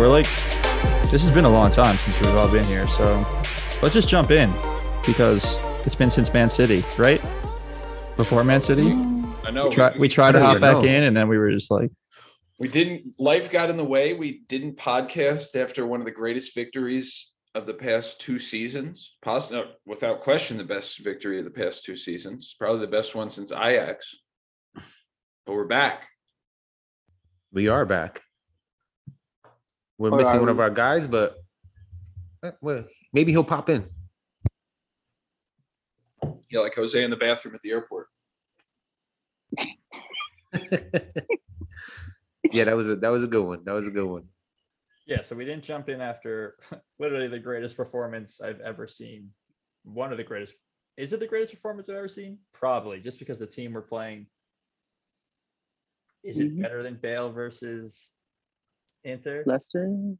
we're like, this has been a long time since we've all been here. So let's just jump in because it's been since Man City, right? Before Man City. Mm. I know. We, try, we tried to hop back in and then we were just like, we didn't, life got in the way. We didn't podcast after one of the greatest victories of the past two seasons. Pos- no, without question, the best victory of the past two seasons. Probably the best one since Ajax. But we're back. We are back. We're Or missing are one of our guys, but eh, well, maybe he'll pop in. Yeah, like Jose in the bathroom at the airport. yeah, that was a that was a good one. That was a good one. yeah. So we didn't jump in after literally the greatest performance I've ever seen. One of the greatest. Is it the greatest performance I've ever seen? Probably, just because the team we're playing. Is it Mhm. better than Bale versus Inter? Lester.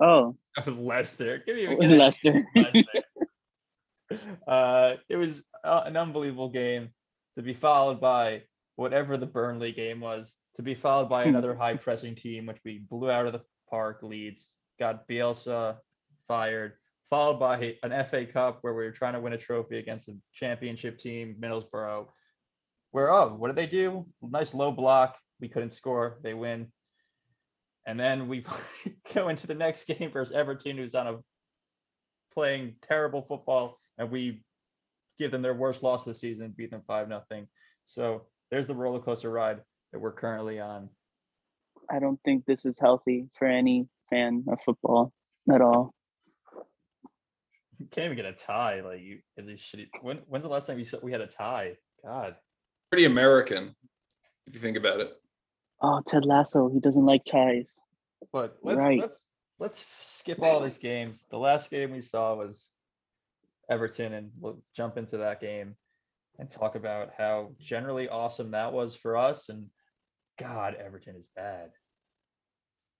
Oh, Lester. Give me a Leicester. uh, it was uh, an unbelievable game to be followed by whatever the Burnley game was, to be followed by another high pressing team, which we blew out of the park. Leeds, got Bielsa fired, followed by an FA Cup where we were trying to win a trophy against a championship team, Middlesbrough. Where oh, what did they do? Nice low block. We couldn't score. They win. And then we go into the next game versus Everton, who's on a playing terrible football, and we give them their worst loss of the season, beat them five nothing. So there's the roller coaster ride that we're currently on. I don't think this is healthy for any fan of football at all. You can't even get a tie. Like you, is these shitty. When, when's the last time we we had a tie? God. Pretty American, if you think about it. Oh, Ted Lasso, he doesn't like ties. But let's Right. let's let's skip all these games. The last game we saw was Everton, and we'll jump into that game and talk about how generally awesome that was for us. And God, Everton is bad.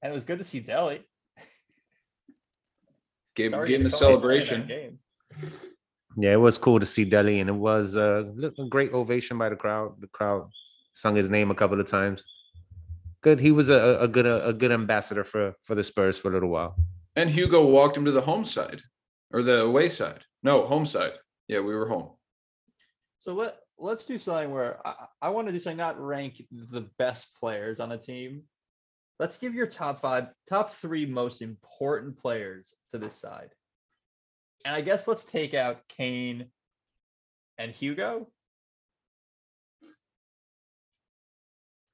And it was good to see Dele. Gave, Sorry him a to call him playing that celebration. game. Yeah, it was cool to see Dele, and it was uh, a great ovation by the crowd. The crowd sung his name a couple of times. Good. He was a, a good a, good ambassador for for the Spurs for a little while. And Hugo walked him to the home side or the away side. No, home side. Yeah, we were home. So let let's do something where I, I want to do something not rank the best players on a team. Let's give your top five, top three most important players to this side. And I guess let's take out Kane and Hugo.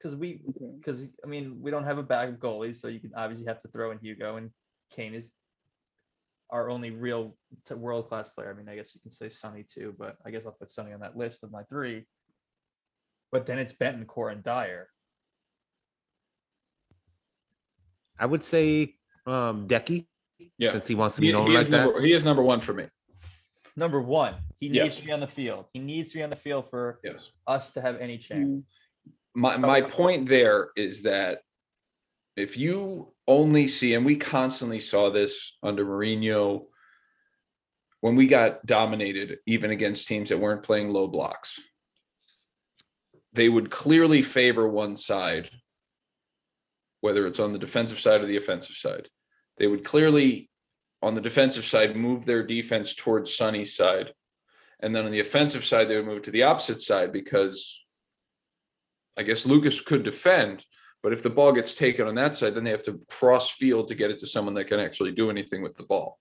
Because we Okay. because I mean we don't have a bag of goalies, so you can obviously have to throw in Hugo and Kane is our only real world class player. I mean, I guess you can say Sonny too, but I guess I'll put Sonny on that list of my three. But then it's Bentancur and Dier. I would say um Decky, Yeah. since he wants to be He, known he like is that. he is number one for me. Number one, he needs Yes. to be on the field. He needs to be on the field for Yes. us to have any chance. My my point there is that if you only see, and we constantly saw this under Mourinho when we got dominated, even against teams that weren't playing low blocks, they would clearly favor one side, whether it's on the defensive side or the offensive side. They would clearly, on the defensive side, move their defense towards Sonny's side. And then on the offensive side, they would move to the opposite side because I guess Lucas could defend, but if the ball gets taken on that side, then they have to cross field to get it to someone that can actually do anything with the ball.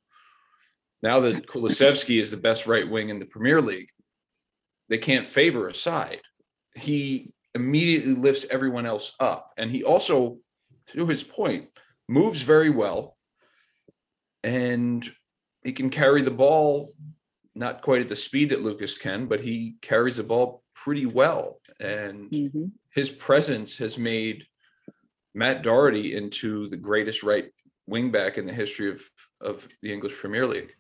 Now that Kulusevski is the best right wing in the Premier League, they can't favor a side. He immediately lifts everyone else up. And he also, to his point, moves very well. And he can carry the ball, not quite at the speed that Lucas can, but he carries the ball pretty well. And mhm. his presence has made Matt Doherty into the greatest right wingback in the history of of the English Premier League.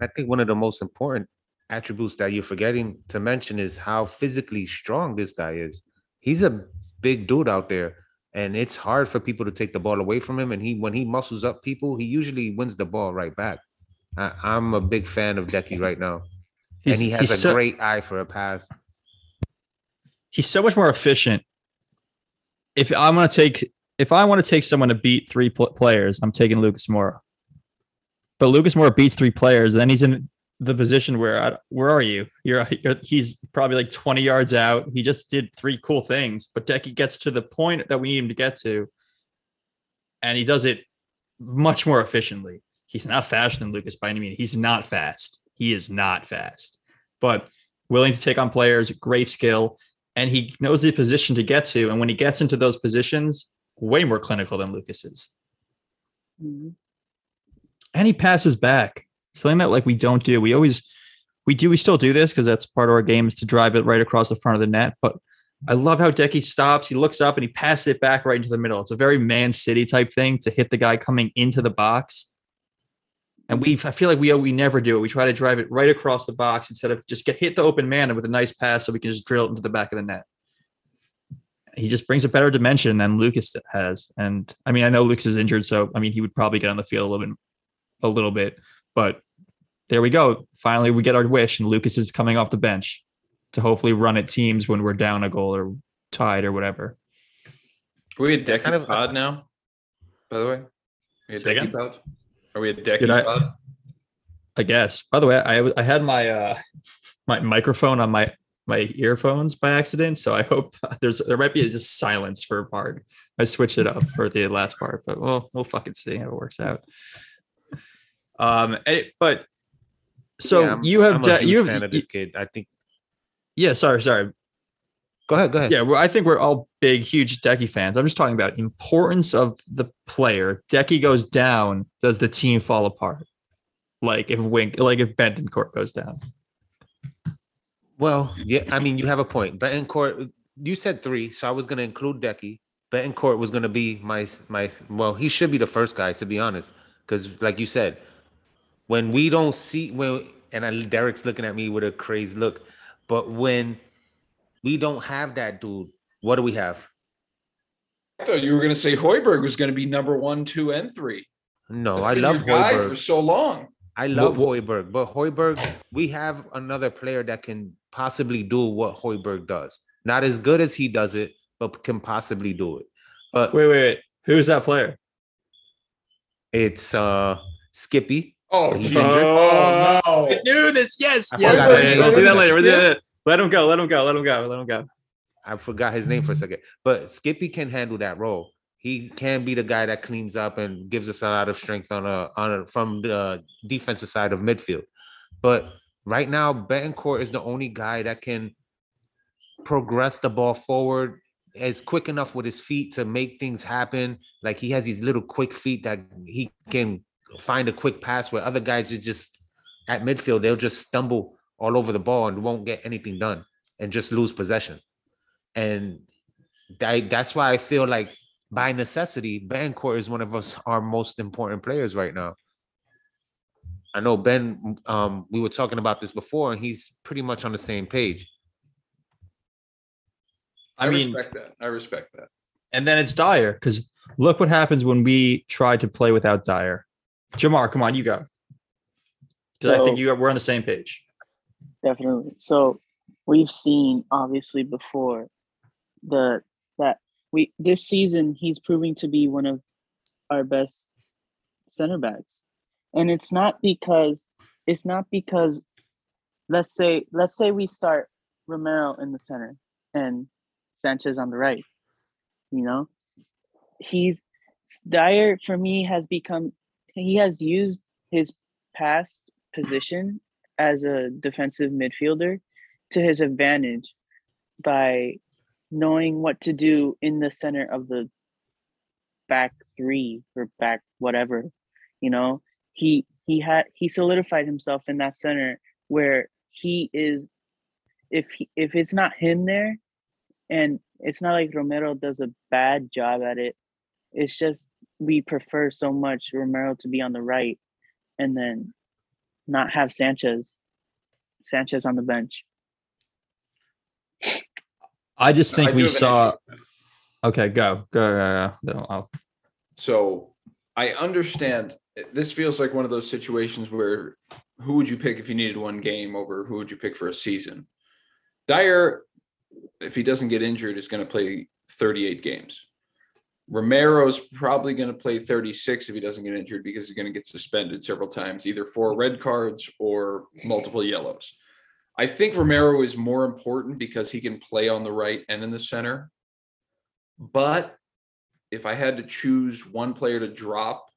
I think one of the most important attributes that you're forgetting to mention is how physically strong this guy is. He's a big dude out there, and it's hard for people to take the ball away from him. And he, when he muscles up people, he usually wins the ball right back. I, I'm a big fan of Decky right now, He's, and he has a so, great eye for a pass. he's so much more efficient. If I'm gonna take if I want to take someone to beat three pl- players, I'm taking Lucas Moura. But Lucas Moura beats three players, and then he's in the position where I, where are you? You're, you're he's probably like 20 yards out. He just did three cool things, but Decky gets to the point that we need him to get to, and he does it much more efficiently. He's not faster than Lucas by any means. He's not fast. He is not fast, but willing to take on players, great skill, and he knows the position to get to. And when he gets into those positions, way more clinical than Lucas is. Mhm. And he passes back. Something that like we don't do. We always we do we still do this because that's part of our game is to drive it right across the front of the net. But I love how Decky stops. He looks up and he passes it back right into the middle. It's a very Man City type thing to hit the guy coming into the box. And we, I feel like we we never do it. We try to drive it right across the box instead of just get hit the open man with a nice pass so we can just drill it into the back of the net. He just brings a better dimension than Lucas has. And I mean, I know Lucas is injured, so I mean, he would probably get on the field a little bit, a little bit. But there we go. Finally, we get our wish, and Lucas is coming off the bench to hopefully run at teams when we're down a goal or tied or whatever. Are we a Decky Kind of- pod now? By the way, we a Say Decky again? pod? Are we a Decky I- pod? I guess. By the way, I I had my uh my microphone on my my earphones by accident, so I hope there's there might be just silence for a part. I switched it up for the last part, but we'll we'll fucking see how it works out. Um, and- but so Yeah, I'm- you have I'm a de- huge you fan have of this kid. I think. yeah. Sorry, sorry. Go ahead. Go ahead. Yeah, well, I think we're all big, huge Decky fans. I'm just talking about importance of the player. Decky goes down, does the team fall apart? Like if Wink, like if Bentancur goes down. Well, yeah, I mean, you have a point. Bentancur, you said three, so I was going to include Decky. Bentancur was going to be my my. Well, he should be the first guy to be honest, because like you said, when we don't see when and I, Derek's looking at me with a crazed look, but when we don't have that dude, what do we have? I thought you were going to say Højbjerg was going to be number one, two, and three. No, That's I love your Højbjerg. for so long. I love Højbjerg, but Højbjerg, we have another player that can possibly do what Højbjerg does. Not as good as he does it, but can possibly do it. But Wait, wait, wait. Who's that player? it's uh Skippy. Oh, He's oh no! I knew this. Yes, I yes. We'll do that later. We'll do Yeah. that. Let him go. Let him go. Let him go. Let him go. I forgot his name for a second, but Skippy can handle that role. He can be the guy that cleans up and gives us a lot of strength on a on a, from the defensive side of midfield. But right now, Bentancur is the only guy that can progress the ball forward, is quick enough with his feet to make things happen. Like he has these little quick feet that he can find a quick pass where other guys are just at midfield, they'll just stumble all over the ball and won't get anything done and just lose possession. And that, that's why I feel like by necessity, Bentancur is one of us our most important players right now. I know Ben, um, we were talking about this before, and he's pretty much on the same page. I, I mean, respect that. I respect that. and then it's Dier because look what happens when we try to play without Dier. Jamar, come on, you go. 'Cause I think So- you we're on the same page. Definitely. So we've seen obviously before the that we this season he's proving to be one of our best center backs. And it's not because it's not because let's say let's say we start Romero in the center and Sanchez on the right. You know? He's Dier for me has become he has used his past position as a defensive midfielder to his advantage by knowing what to do in the center of the back three or back whatever you know? He he had he solidified himself in that center where he is if he, if it's not him there and it's not like Romero does a bad job at it it's just we prefer so much Romero to be on the right and then not have Sanchez Sanchez on the bench. I just think do we saw. Okay, go, go, go, go. Then I'll- So I understand. This feels like one of those situations where who would you pick if you needed one game over who would you pick for a season? Dier, if he doesn't get injured, is going to play 38 games. Romero's probably going to play 36 if he doesn't get injured because he's going to get suspended several times, either for red cards or multiple yellows. I think Romero is more important because he can play on the right and in the center. But if I had to choose one player to drop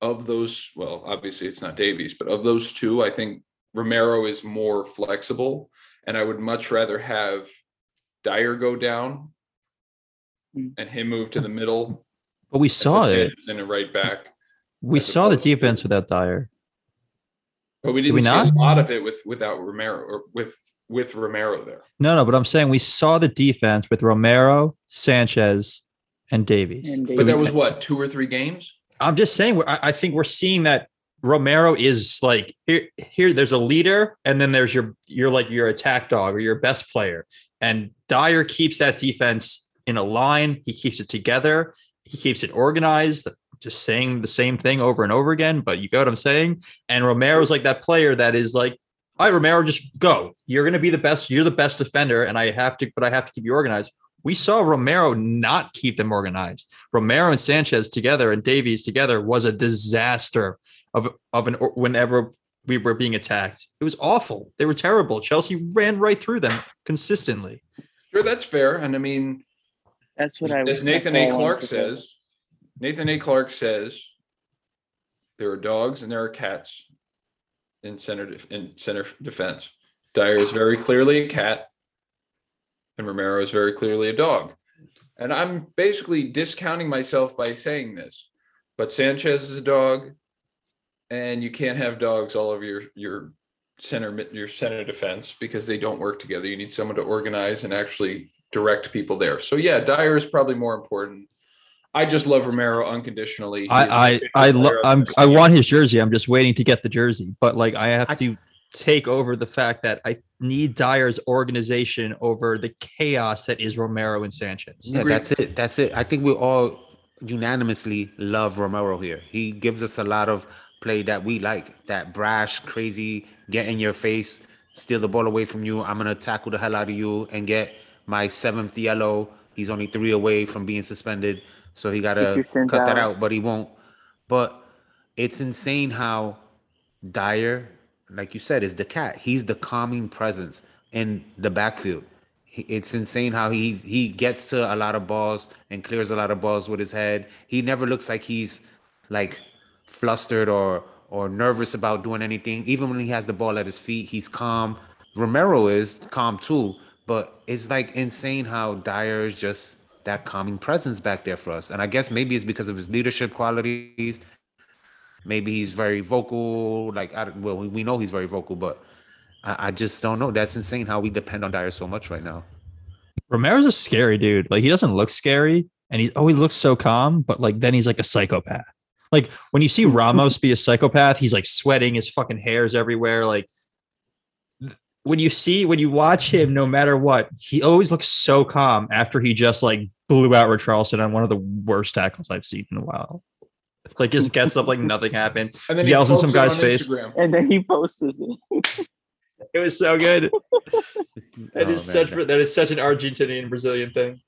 of those, well, obviously it's not Davies, but of those two, I think Romero is more flexible. And I would much rather have Dier go down. Mm. and him move to the middle. But we saw it. In a right back. We saw the defense without Dier. But we Did didn't we see not? a lot of it with without Romero or with with Romero there. No, no, but I'm saying we saw the defense with Romero, Sanchez, and Davies. And But that was what two or three games. I'm just saying. I, I think we're seeing that Romero is like here. Here, there's a leader, and then there's your you're like your attack dog or your best player. And Dier keeps that defense in a line. He keeps it together. He keeps it organized. Just saying the same thing over and over again. But you get what I'm saying. And Romero's like that player that is like, all right, Romero, just go. You're going to be the best. You're the best defender, and I have to, but I have to keep you organized. We saw Romero not keep them organized. Romero and Sanchez together and Davies together was a disaster of of an whenever we were being attacked. It was awful. They were terrible. Chelsea ran right through them consistently. Sure, that's fair. And I mean, That's what I as Nathan A. Clark says, Nathan A. Clark says, there are dogs and there are cats in center in center defense. Dier is very clearly a cat, and Romero is very clearly a dog. And I'm basically discounting myself by saying this, but Sanchez is a dog, and you can't have dogs all over your your center your center defense because they don't work together. You need someone to organize and actually direct people there. So yeah, Dier is probably more important. I just love Romero unconditionally. He I I I lo- I've I'm I want his jersey. I'm just waiting to get the jersey. But like I have I- to take over the fact that I need Dier's organization over the chaos that is Romero and Sanchez. Yeah, that's it. That's it. I think we all unanimously love Romero here. He gives us a lot of play that we like. That brash, crazy, get in your face, steal the ball away from you. I'm gonna tackle the hell out of you and get my seventh yellow. He's only three away from being suspended, so he gotta your sins cut that out. out, but he won't. But it's insane how Dier, like you said, is the cat. He's the calming presence in the backfield. It's insane how he he gets to a lot of balls and clears a lot of balls with his head. He never looks like he's like flustered or or nervous about doing anything. Even when he has the ball at his feet, he's calm. Romero is calm too, but it's like insane how Dier is just that calming presence back there for us. And I guess maybe it's because of his leadership qualities. Maybe he's very vocal. Like, I, don't- well, we- know he's very vocal, but I, I just don't know. That's insane how we depend on Dier so much right now. Romero's a scary dude. Like he doesn't look scary, and he's oh, always looks so calm, but like then he's like a psychopath. Like when you see Ramos be a psychopath, he's like sweating, his fucking hair's everywhere. Like when you see when you watch him, no matter what, he always looks so calm after he just like blew out Richarlison on one of the worst tackles I've seen in a while. Like just gets up like nothing happened. and then yells in some guy's face. Instagram. And then he posts it. It was so good. That Oh, is man. such that is such an Argentinian Brazilian thing.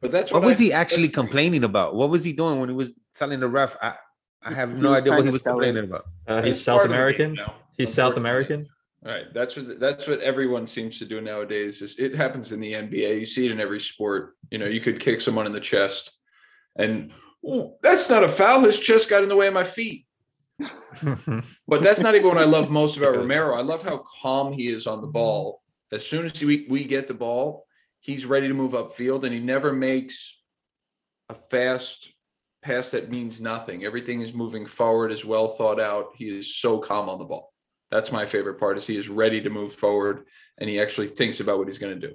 But that's What what, was I- he actually complaining about? What was he doing when he was telling the ref? I, I have He no idea what he was sell it. complaining about. Uh, he's South part of the game American. He's South unfortunately. American. Right, that's what that's what everyone seems to do nowadays. Is it happens in the NBA? You see it in every sport. You know, you could kick someone in the chest, and that's not a foul. His chest got in the way of my feet. But that's not even what I love most about Romero. I love how calm he is on the ball. As soon as we, we get the ball, he's ready to move upfield, and he never makes a fast pass that means nothing. Everything is moving forward, is well thought out. He is so calm on the ball. That's my favorite part. Is he is ready to move forward, and he actually thinks about what he's going to do.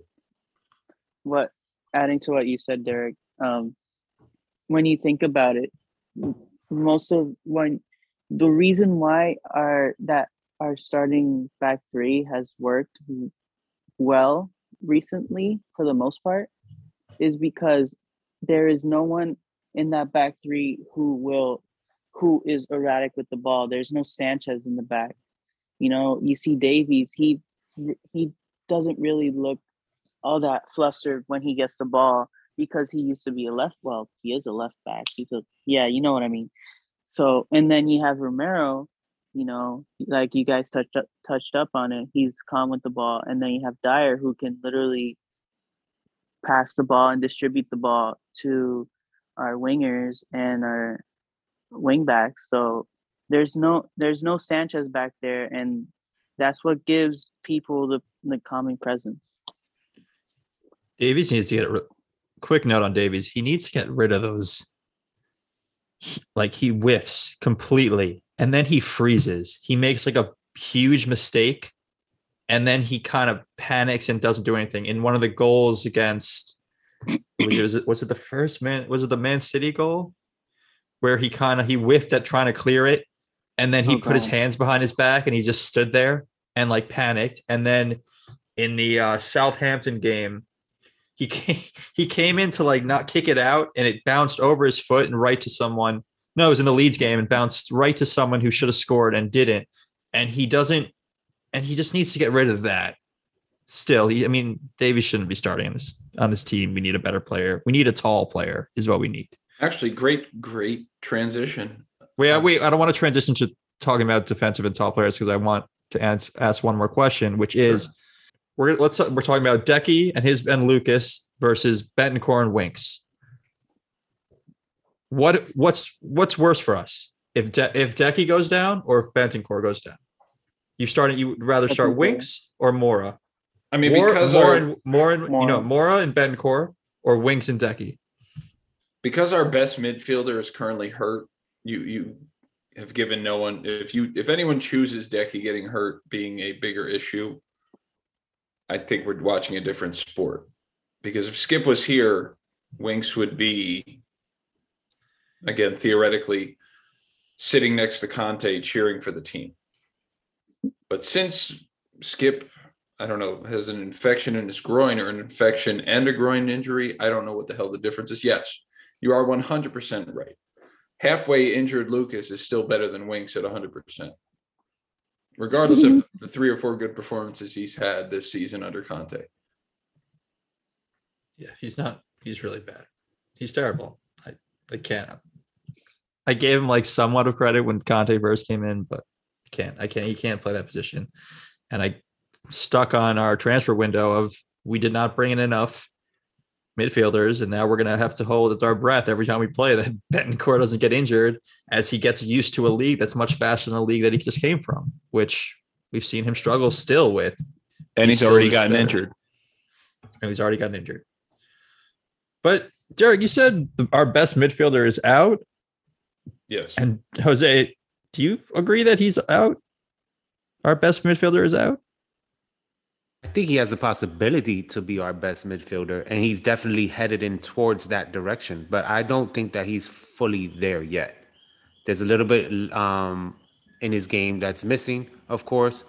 what adding to what you said derek um when you think about it most of when the reason why our that our starting back three has worked well recently for the most part is because there is no one in that back three who will who is erratic with the ball there's no sanchez in the back you know you see davies he he doesn't really look all that flustered when he gets the ball. because he used to be a left. Well, he is a left back. He's a yeah, you know what I mean. So and then you have Romero, you know, like you guys touched up touched up on it. He's calm with the ball, and then you have Dier who can literally pass the ball and distribute the ball to our wingers and our wing backs. So there's no there's no Sanchez back there, and that's what gives people the the calming presence. Davies needs to get a quick note on Davies. He needs to get rid of those. Like he whiffs completely and then he freezes. He makes like a huge mistake and then he kind of panics and doesn't do anything. In one of the goals against, was it, was it the first man? Was it the Man City goal where he kind of he whiffed at trying to clear it and then he Oh, put his hands behind his back and he just stood there and like panicked. And then in the uh, Southampton game, he came he came in to like not kick it out and it bounced over his foot and right to someone. No, it was in the Leeds game and bounced right to someone who should have scored and didn't. And he doesn't and he just needs to get rid of that. Still, he, I mean, Davies shouldn't be starting on this on this team. We need a better player. We need a tall player, is what we need. Actually, great, great transition. Wait, wait, I don't want to transition to talking about defensive and tall players because I want to ask, ask one more question, which is we're let's we're talking about Decky and his and Lucas versus Bentancur and Winks. What what's what's worse for us if De- if Decky goes down or if Bentancur goes down? You starting you would rather start Bentancur. Winks or Moura? I mean, Moura, because Moura our and Moura and, you know Moura. Moura and Bentancur or Winks and Decky. because our best midfielder is currently hurt. You you have given no one. If you if anyone chooses Decky getting hurt being a bigger issue, I think we're watching a different sport. Because if Skip was here, Winks would be again theoretically sitting next to Conte cheering for the team. But since Skip, I don't know, has an infection in his groin or an infection and a groin injury, I don't know what the hell the difference is. Yes, you are 100% right. Halfway injured Lucas is still better than Winks at 100%. Regardless of the three or four good performances he's had this season under Conte. Yeah, he's not. He's really bad. He's terrible. I, I can't. I gave him like somewhat of credit when Conte first came in, but can't. I can't. He can't play that position. And I stuck on our transfer window of we did not bring in enough midfielders, and now we're gonna have to hold our breath every time we play that Bentancur doesn't get injured as he gets used to a league that's much faster than a league that he just came from, which we've seen him struggle still with. And He he's already gotten better. injured. and he's already gotten injured. But Derek, you said our best midfielder is out, Yes. and Jose, do you agree that he's out? Our best midfielder is out. I think he has the possibility to be our best midfielder, and he's definitely headed in towards that direction. But I don't think that he's fully there yet. There's a little bit um, in his game that's missing, of course,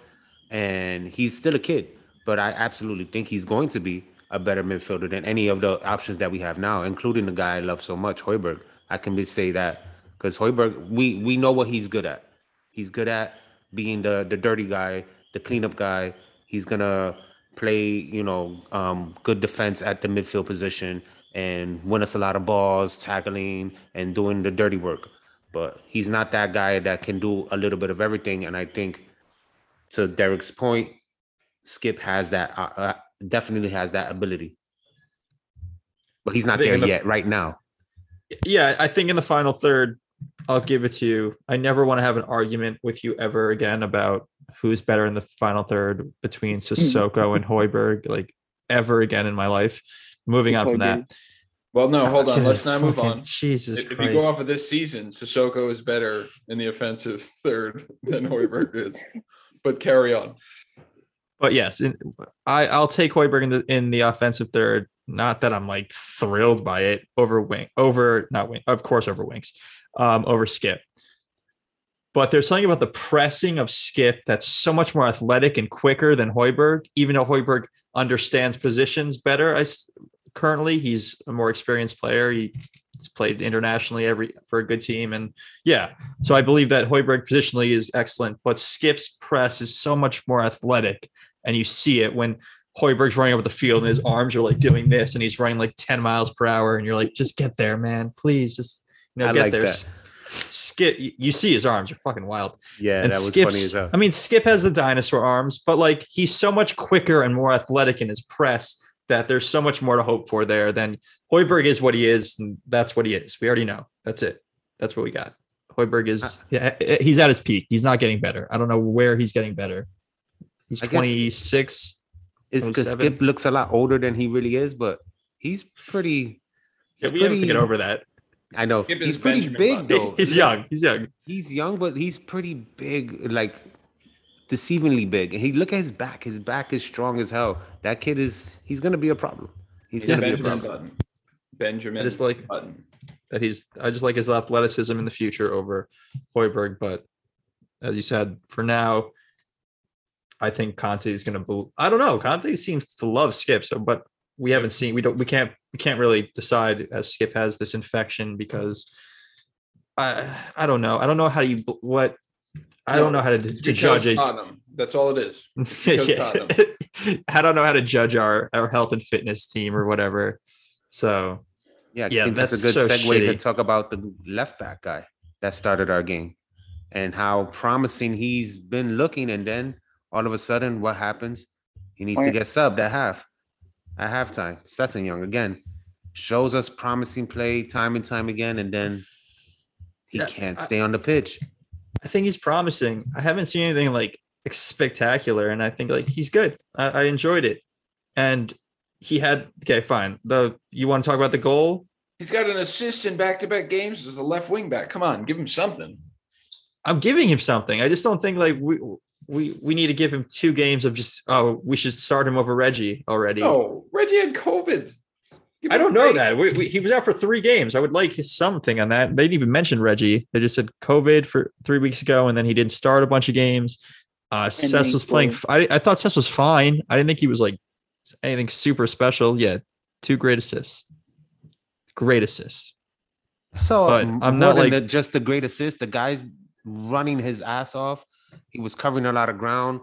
and he's still a kid. But I absolutely think he's going to be a better midfielder than any of the options that we have now, including the guy I love so much, Højbjerg. I can just say that because Højbjerg, we we know what he's good at. He's good at being the the dirty guy, the cleanup guy. He's gonna play, you know, um, good defense at the midfield position and win us a lot of balls, tackling and doing the dirty work. But he's not that guy that can do a little bit of everything. And I think, to Derek's point, Skip has that, uh, uh, definitely has that ability. But he's not there the- yet, right now. Yeah, I think in the final third, I'll give it to you. I never want to have an argument with you ever again about who's better in the final third between Sissoko and Højbjerg, like ever again in my life. Moving on from that. Well, no, hold on. Let's not move on. Jesus If, if you go off of this season, Sissoko is better in the offensive third than Højbjerg is. But carry on. But yes, in, I I'll take Højbjerg in the in the offensive third. Not that I'm like thrilled by it over wing over not wing of course over wings, um over Skip. But there's something about the pressing of Skip that's so much more athletic and quicker than Højbjerg. Even though Højbjerg understands positions better, I currently he's a more experienced player. He's played internationally every for a good team, and yeah, so I believe that Højbjerg positionally is excellent, but Skip's press is so much more athletic, and you see it when Højbjerg's running over the field and his arms are like doing this, and he's running like 10 miles per hour, and you're like, just get there, man. Please just you know, I get like there. that. Skip, you- see his arms are fucking wild. Yeah, and that was Skip's, funny as hell. I mean, Skip has the dinosaur arms, but like he's so much quicker and more athletic in his press that there's so much more to hope for there than Højbjerg is what he is, and that's what he is. We already know. That's it. That's what we got. Højbjerg Uh, is yeah, he's at his peak. He's not getting better. I don't know where he's getting better. He's 26. It's because Skip looks a lot older than he really is, but he's pretty. Yeah, he's we have to pretty- get over that. I know Skip he's pretty Benjamin big Button. though. He's young. He's young. He's young, but he's pretty big, like deceivingly big. And he look at his back. His back is strong as hell. That kid is. He's gonna be a problem. He's He's gonna be a problem. Button. Benjamin I just like Button. that he's I just like his athleticism in the future over Højbjerg, but as you said, for now, I think Conte is going to. I don't know. Conte seems to love Skip, so but we haven't seen. We don't. We can't. We can't really decide as Skip has this infection because I. I don't know. I don't know how you what. I don't know how to, to judge it. Tottenham. That's all it is. because Yeah. I don't know how to judge our our health and fitness team or whatever. So Yeah, Yeah, think that's, a good so segue to talk about the left back guy that started our game and how promising he's been looking. And then all of a sudden, what happens? He needs to get subbed at half, at halftime. Young again shows us promising play time and time again, and then he Yeah, can't I- stay on the pitch. I think he's promising. I haven't seen anything like spectacular, and I think like he's good. I, I enjoyed it, and he had okay, fine. The you want to talk about the goal? He's got an assist in back-to-back games as a left wing back. Come on, give him something. I'm giving him something. I just don't think like we we we need to give him two games of just oh we should start him over Reggie already. Oh, Reggie had COVID. I don't know that. We, we, he was out for three games. I would like something on that. They didn't even mention Reggie. They just said COVID for three weeks ago, and then he didn't start a bunch of games. Uh, then Cess was playing. scored. f- I, I thought Cess was fine. I didn't think he was like anything super special. Yeah, two great assists. Great assists. So But m- I'm not like- the, just the great assist. The guy's running his ass off. He was covering a lot of ground.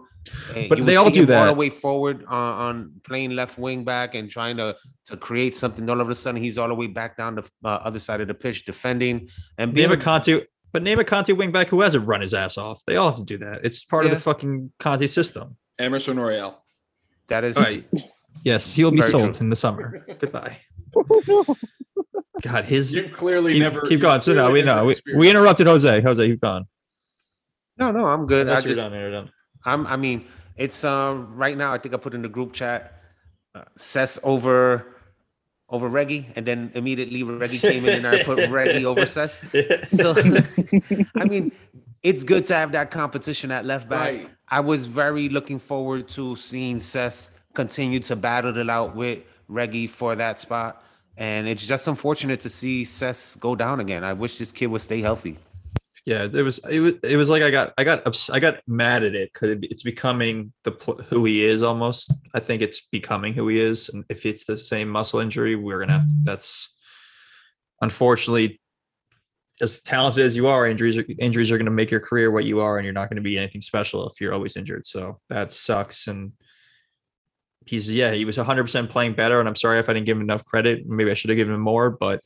But you they all do him all the way forward on, on playing left wing back and trying to to create something. All of a sudden, he's all the way back down the uh, other side of the pitch defending and being Name a a- Conte, but name a Conte wingback who hasn't run his ass off. They all have to do that. It's part of the fucking Conte system. Emerson Royal. That is right. Yes, he'll be sold true. in the summer. Goodbye. God, his You've clearly keep, never keep going. So no, we know we, we interrupted Jose. Jose, you've gone. No, no. I'm good. I Unless you're just done, you're done. I'm. I mean, it's um right now. I think I put in the group chat. Uh, Cess over over Reggie, and then immediately Reggie came in and I put Reggie over Cess. So I mean, it's good to have that competition at left back. Right. I was very looking forward to seeing Cess continue to battle it out with Reggie for that spot. And it's just unfortunate to see Cess go down again. I wish this kid would stay healthy. Yeah, there was it was it was like I got I got ups- I got mad at it because it's becoming the who he is almost. I think it's becoming who he is, and if it's the same muscle injury, we're gonna have to. That's unfortunately as talented as you are, injuries are, injuries are to make your career what you are, and you're not to be anything special if you're always injured. So that sucks. And he's yeah, he was 100 percent playing better, and I'm sorry if I didn't give him enough credit. Maybe I should have given him more, but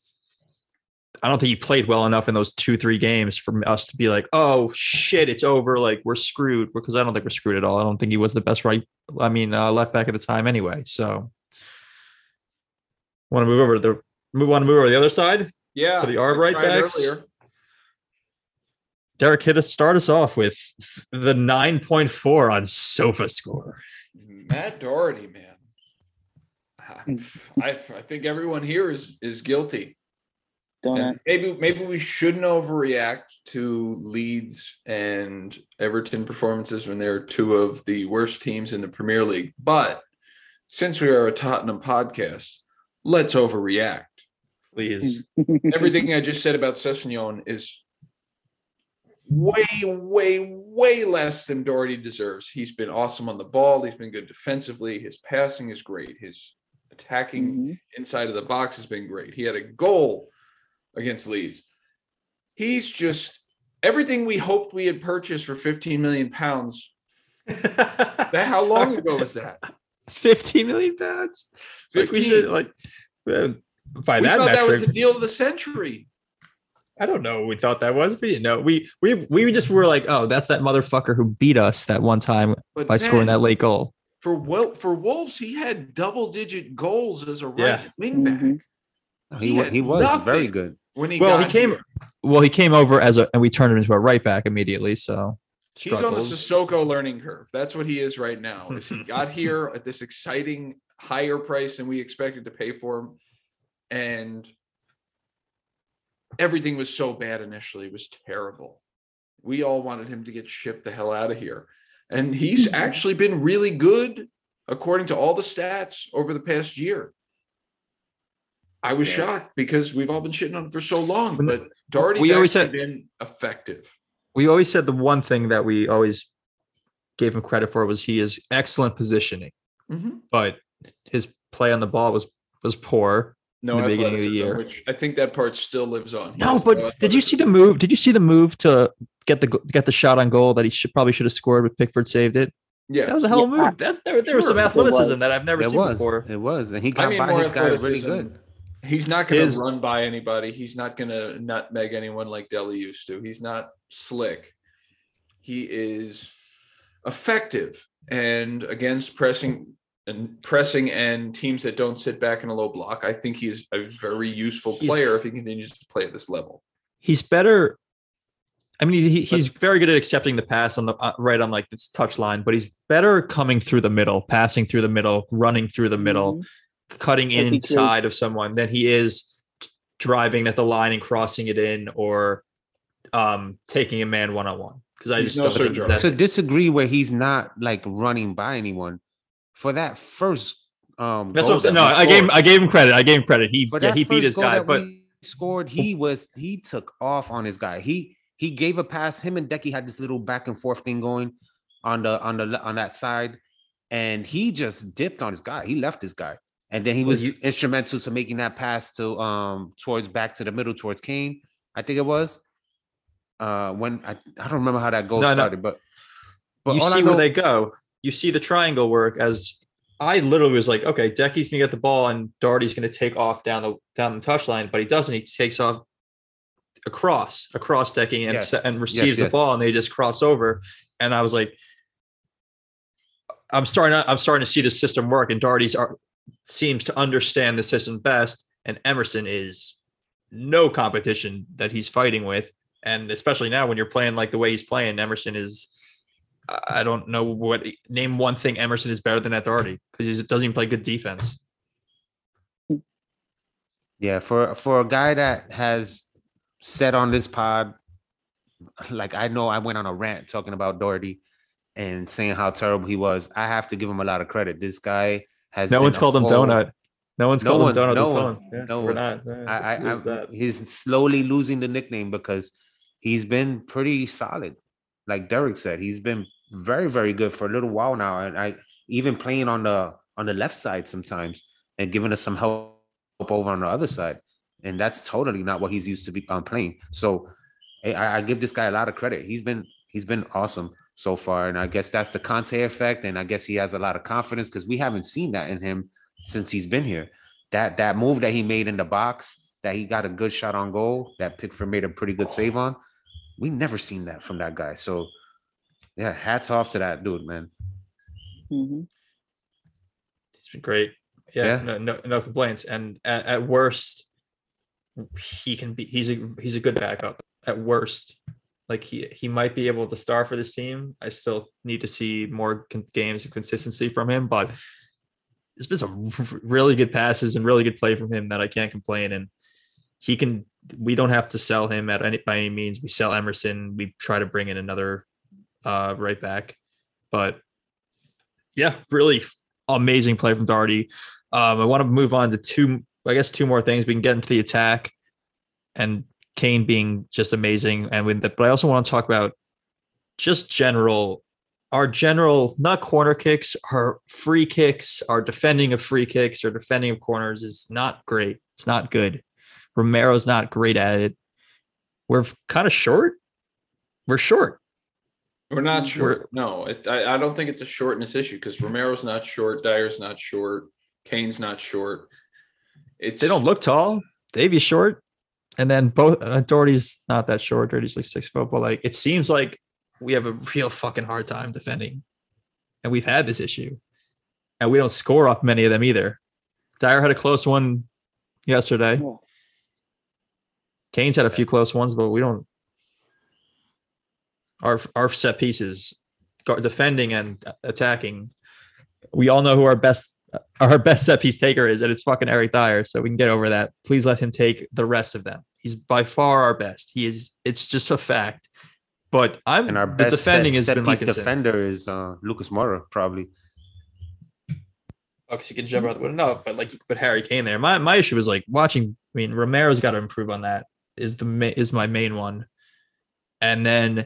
I don't think he played well enough in those two three games for us to be like, oh shit, it's over. Like we're screwed because I don't think we're screwed at all. I don't think he was the best right. I mean, uh, left back at the time anyway. So want to move over to the move want to move over to the other side. Yeah. So the arm right backs? earlier. Derek, hit us start us off with the 9.4 on sofa score. Matt Doherty, man. I, I think everyone here is is guilty. Don't And maybe maybe we shouldn't overreact to Leeds and Everton performances when they're two of the worst teams in the Premier League. But since we are a Tottenham podcast, let's overreact. Please. Everything I just said about Sessegnon is way, way, way less than Doherty deserves. He's been awesome on the ball. He's been good defensively. His passing is great. His attacking Mhm. inside of the box has been great. He had a goal against Leeds. He's just everything we hoped we had purchased for 15 million pounds. That how long ago was that? 15 million pounds. Like we 15. should like by we that thought that was the deal of the century. I don't know what we thought that was. We didn't know. We we we just were like, oh, that's that motherfucker who beat us that one time But by scoring that late goal. for Wel- for Wolves, he had double digit goals as a right Yeah. wing back. Mhm. He, He had he was very good. When he Well, he came here. well, he came over as a and we turned him into a right back immediately. So He's on the. Sissoko learning curve. That's what he is right now. Is he got here at this exciting higher price than we expected to pay for him, and everything was so bad initially. It was terrible. We all wanted him to get shipped the hell out of here, and he's actually been really good according to all the stats over the past year. I was Yes. shocked because we've all been shitting on him for so long, but Doherty's we always actually said- been effective. we always said the one thing that we always gave him credit for was he is excellent positioning, Mhm. but his play on the ball was was poor. no in the beginning of the year. which I think that part still lives on. No, has but did you see the move? Did you see the move to get the get the shot on goal that he should probably should have scored, but Pickford saved it? Yeah, That was a hell of a Yeah, move. That, there, there was some Sure. Was. athleticism that I've never It seen was. before. It was, and he I got mean by his guy really good. He's not going to run by anybody. He's not going to nutmeg anyone like Dele used to. He's not slick. He is effective and against pressing and pressing and teams that don't sit back in a low block. I think he is a very useful He's- player if he continues to play at this level. He's better. I mean, he, he's very good at accepting the pass on the uh, right on like this touch line, but he's better coming through the middle, passing through the middle, running through the middle, Mhm. Cutting Yes, inside of someone than he is driving at the line and crossing it in or um taking a man one on one. Because I He's just no don't think Sergio that- to disagree where he's not like running by anyone for that first um That's what I'm saying. No, we I gave him, I gave him credit. I gave him credit. He for yeah, that he beat first his goal guy, that but we scored he was he took off on his guy he he gave a pass him and Decky had this little back and forth thing going on the on the on that side and he just dipped on his guy he left his guy and then he Well, was you- instrumental to making that pass to um towards back to the middle towards Kane I think it was uh when I, I don't remember how that goal No, no. started but but you see where they go. You see the triangle work as I literally was like, okay, Decky's gonna get the ball and Doherty's gonna take off down the down the touchline, but he doesn't. He takes off across across Decky and Yes, and yes, receives the yes. ball, and they just cross over. And I was like, I'm starting. To, I'm starting to see the system work, and are, seems to understand the system best, and Emerson is no competition that he's fighting with, and especially now when you're playing like the way he's playing, Emerson is. I don't know what name one thing Emerson is better than Doherty because he doesn't even play good defense. Yeah, for for a guy that has said on this pod, like I know I went on a rant talking about Doherty and saying how terrible he was. I have to give him a lot of credit. This guy has No one's a called him whole- donut. No one's No called one- him donut no this one- long. Yeah, no we're one. not. Yeah, I, I, it's- it's I he's slowly losing the nickname because he's been pretty solid. Like Derek said, he's been very, very good for a little while now. And I even playing on the on the left side sometimes and giving us some help over on the other side. And that's totally not what he's used to be um, playing. So I- I, I give this guy a lot of credit. He's been he's been awesome so far. And I guess that's the Conte effect. And I guess he has a lot of confidence because we haven't seen that in him since he's been here. That that move that he made in the box, that he got a good shot on goal, that Pickford made a pretty good save on. We never seen that from that guy. So yeah, hats off to that dude, man. Mhm. It's been great. Yeah, Yeah. No, no, no complaints. And at, at worst, he can be. He's a he's a good backup. At worst, like he he might be able to star for this team. I still need to see more con- games of consistency from him, but there's been some really good passes and really good play from him that I can't complain. And he can. We don't have to sell him at any by any means. We sell Emerson. We try to bring in another uh, right back, but yeah, really amazing play from Doherty. Um, I want to move on to two, I guess, two more things. We can get into the attack and Kane being just amazing, and with that, but I also want to talk about just general, our general, not corner kicks, our free kicks, our defending of free kicks, or defending of corners is not great. It's not good. Romero's not great at it. We're kind of short. We're short. We're not We're- short. No, it, I, I don't think it's a shortness issue because Romero's not short, Dier's not short, Kane's not short. It's They don't look tall. Davy's short, and then both uh, Doherty's not that short. Doherty's like six foot, but like it seems like we have a real fucking hard time defending, and we've had this issue, and we don't score off many of them either. Dier had a close one yesterday. Yeah. Kane's had a few close ones, but we don't. Our our set pieces, defending and attacking. We all know who our best our best set piece taker is, and it's fucking Eric Dier. So we can get over that. Please let him take the rest of them. He's by far our best. He is. It's just a fact. But I'm And our the best defending set, has set been piece concern. defender is uh, Lucas Moura, probably. Oh, because he can jump out the window. No, but like but Harry Kane there. My my issue is like watching. I mean, Romero's got to improve on that. Is the ma- is my main one, and then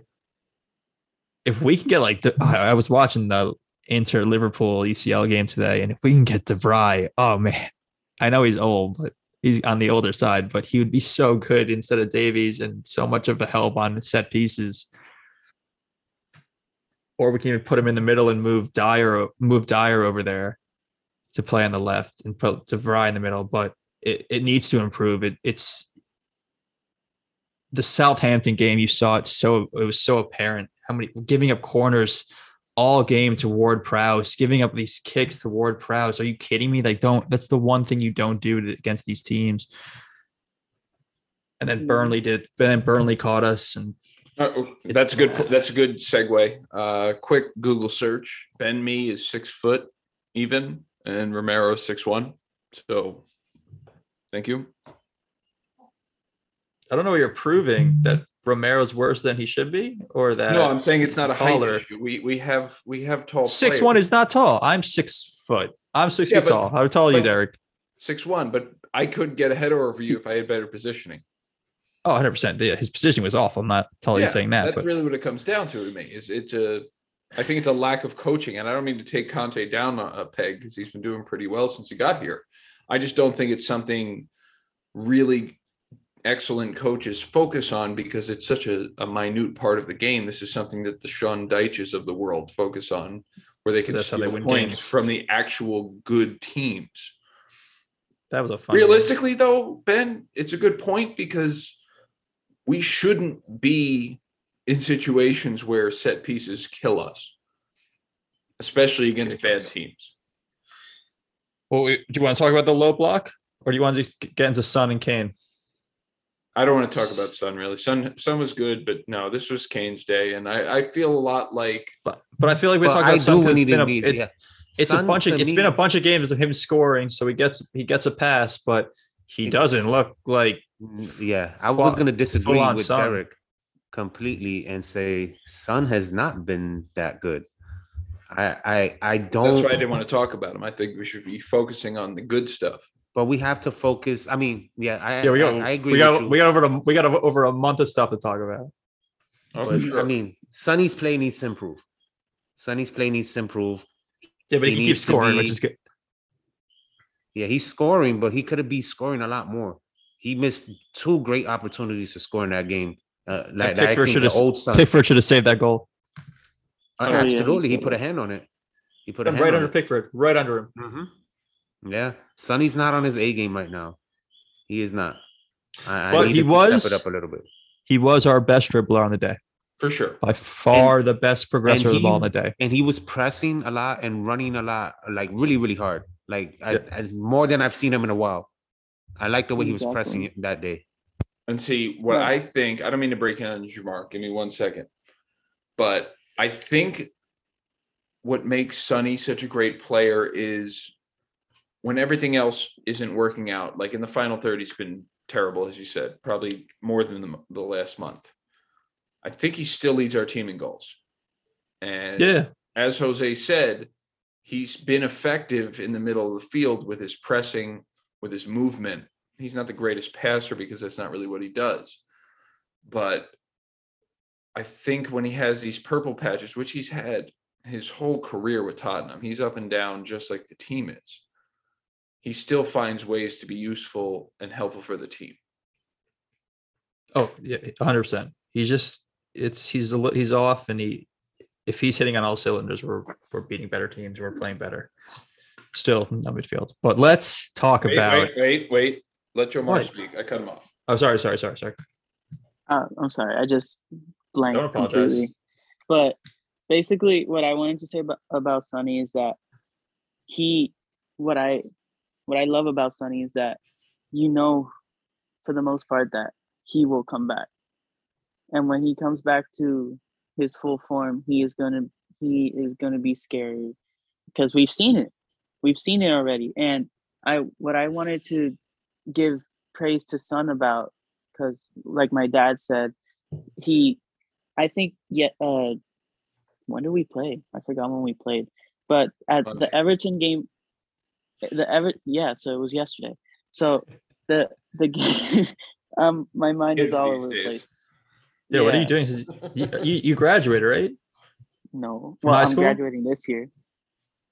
if we can get like De- I I was watching the Inter Liverpool UCL game today, and if we can get de Vrij, oh man, I know he's old, but he's on the older side, but he would be so good instead of Davies and so much of a help on set pieces. Or we can even put him in the middle and move Dier move Dier over there to play on the left and put de Vrij in the middle, but it, it needs to improve. It it's the Southampton game. You saw it so it was so apparent how many giving up corners all game to Ward Prowse, giving up these kicks to Ward Prowse. Are you kidding me? Like, don't. That's the one thing you don't do to, against these teams. And then Mhm. Burnley did. Then Burnley caught us, and Uh, that's a good. That's a good segue. Uh, quick Google search. Ben Mee is six foot even, and Romero is six one. So, thank you. I don't know what you're proving that Romero's worse than he should be, or that No, I'm saying it's not a height issue. We we have we have tall. six players. one is not tall. I'm six foot. I'm six Yeah, feet but- tall. How tall are you, Derek? six one, but I could get a head over you if I had better positioning. Oh, 100 percent. Yeah, his position was off. I'm not totally Yeah, saying that, That's but really what it comes down to to me. Is it's a, I think it's a lack of coaching, and I don't mean to take Conte down a, a peg because he's been doing pretty well since he got here. I just don't think it's something really excellent coaches focus on because it's such a, a minute part of the game. This is something that the Sean Dyches of the world focus on, where they can That's how they steal win points games. from the actual good teams. that was a fun. game. Realistically, though, Ben, it's a good point because we shouldn't be in situations where set pieces kill us, especially against bad teams. Well, do you want to talk about the low block, or do you want to get into Son and Kane? I don't want to talk about Son really. Son Son was good, but no, this was Kane's day, and I, I feel a lot like But but I feel like we're Well, talking I about Son do 'cause when he it's been a, need. it- yeah. it's a bunch of to it's been a bunch of games of him scoring, so he gets he gets a pass, but he It's- doesn't look like Yeah, I was going to disagree with Son. Derek completely and say Son has not been that good. I I I don't. that's why I didn't want to talk about him. I think we should be focusing on the good stuff. But we have to focus. I mean, yeah, I yeah we got I, I agree we with got you. we got over a, we got over a month of stuff to talk about. Oh, but, sure. I mean, Sonny's play needs to improve. Sonny's play needs to improve. Yeah, but he, He can keep needs to scoring, which is good. Yeah, he's scoring, but he could have been scoring a lot more. He missed two great opportunities to score in that game. Uh, like, like Pickford should have old Son. Pickford should have saved that goal. Uh, Oh, yeah, he absolutely, he put a hand on it. He put a hand Right under it. Pickford, right under him. Mhm. Yeah, Sonny's not on his A game right now. He is not. I, I But need he was- step it up a little bit. He was our best dribbler on the day, for sure. by far the best progressor of the ball on the day. And he was pressing a lot and running a lot, like really, really hard. Like I, I, more than I've seen him in a while. I like the way he was Exactly. pressing it that day. And see what Yeah. I think. I don't mean to break in on you, Mark. Give me one second. But I think what makes Sonny such a great player is when everything else isn't working out. Like in the final third, he's been terrible, as you said, probably more than the, the last month. I think he still leads our team in goals. And Yeah, as Jose said, he's been effective in the middle of the field with his pressing, with his movement. He's not the greatest passer because that's not really what he does. But I think when he has these purple patches, which he's had his whole career with Tottenham, he's up and down just like the team is. He still finds ways to be useful and helpful for the team. Oh, yeah, hundred percent. He's just it's he's a li- he's off and he if he's hitting on all cylinders, we're we're beating better teams. We're playing better. Still no midfield. But let's talk Wait, about. wait, wait, wait. Let Joe Mar What? speak. I cut him off. Oh, sorry, sorry, sorry, sorry. Uh, I'm sorry, I just blanked Don't apologize. completely. But basically, what I wanted to say about, about Sonny is that he, what I, what I love about Sonny is that you know, for the most part, that he will come back, and when he comes back to his full form, he is gonna he is gonna be scary because we've seen it, we've seen it already, and I what I wanted to give praise to Son about because like my dad said he i think yet uh when did we play? I forgot when we played. But at the everton game the ever yeah so it was yesterday so the the game um my mind Kids is all over the place Yeah, what are you doing? Since- You, you, you graduated, right? no From well high i'm school? graduating this year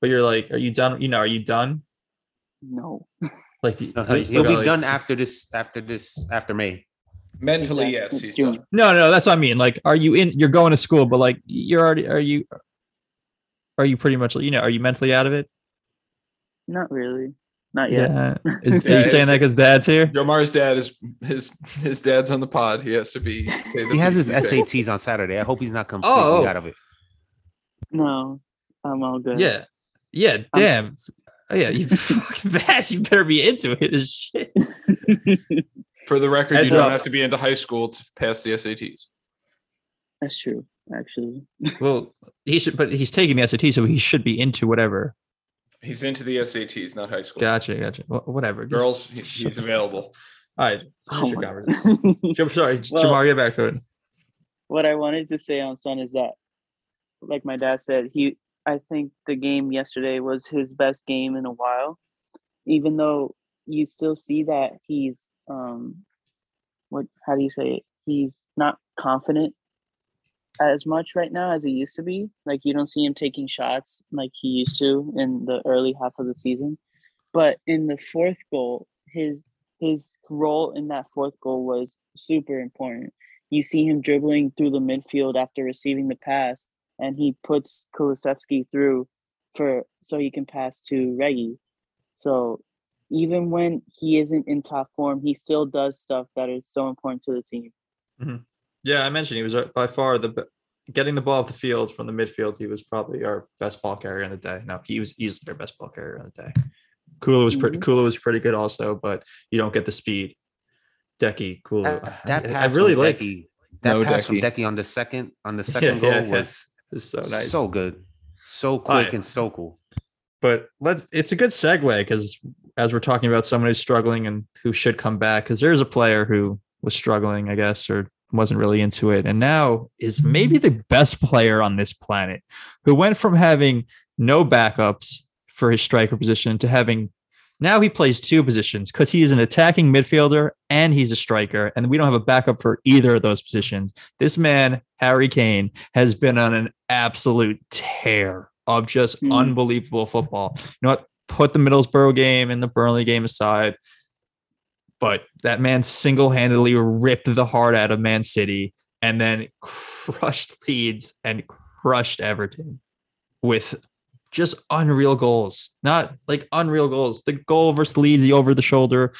But you're like, are you done? You know, are you done? no Like, the, No, you he'll be like, done after this. After this. After May. Mentally, Exactly. yes, he's June. done. No, no, that's what I mean. Like, are you in? You're going to school, but like, you're already. Are you? Are you pretty much? You know, are you mentally out of it? Not really not yet Yeah. Is, are Yeah, you saying that because dad's here? Joe Mar's dad is his his dad's on the pod. He has to be. He has his piece. SATs on Saturday. I hope he's not completely oh, oh. out of it. no i'm all good Yeah. Yeah. I'm s- Damn. Oh, yeah. You fucking bad. You better be into it. As shit. For the record, Heads you don't up. have to be into high school to pass the SATs. that's true actually Well, he should, but he's taking the SAT, so he should be into whatever. He's into the SATs, not high school. Gotcha. Gotcha. Wha- Whatever. Girls, he- he's available. All right. Oh finish your my conversation. Jam- Sorry, Well- Jamar, get back to it. what I wanted to say on Son is that, like my dad said, he I think the game yesterday was his best game in a while, even though you still see that he's um, what how do you say it? He's not confident as much right now as he used to be. Like you don't see him taking shots like he used to in the early half of the season, but in the fourth goal, his his role in that fourth goal was super important you see him dribbling through the midfield after receiving the pass, and he puts Kulusevski through for so he can pass to Regi. So even when he isn't in top form, he still does stuff that is so important to the team. Mm-hmm. Yeah, I mentioned he was uh, by far the getting the ball off the field from the midfield. He was probably our best ball carrier in the day. No, he was easily our best ball carrier in the day. Kula was pretty. Mhm. Kula was pretty good also, but you don't get the speed. Decky, Kula. That, that I- pass I really from like. Decky, that No pass from Decky. Decky on the second on the second yeah, goal yeah. was It's so nice. so good, so quick Alright. and so cool. but let's it's a good segue because as we're talking about someone who's struggling and who should come back because there's a player who was struggling i guess or wasn't really into it and now is maybe the best player on this planet who went from having no backups for his striker position to having now he plays two positions because he's an attacking midfielder and he's a striker and we don't have a backup for either of those positions. This man harry kane has been on an absolute tear of just Hmm. unbelievable football. You know what? Put the middlesbrough game and the burnley game aside but that man single-handedly ripped the heart out of man city and then crushed leeds and crushed everton with just unreal goals. Not like unreal goals. The goal versus leeds the over the shoulder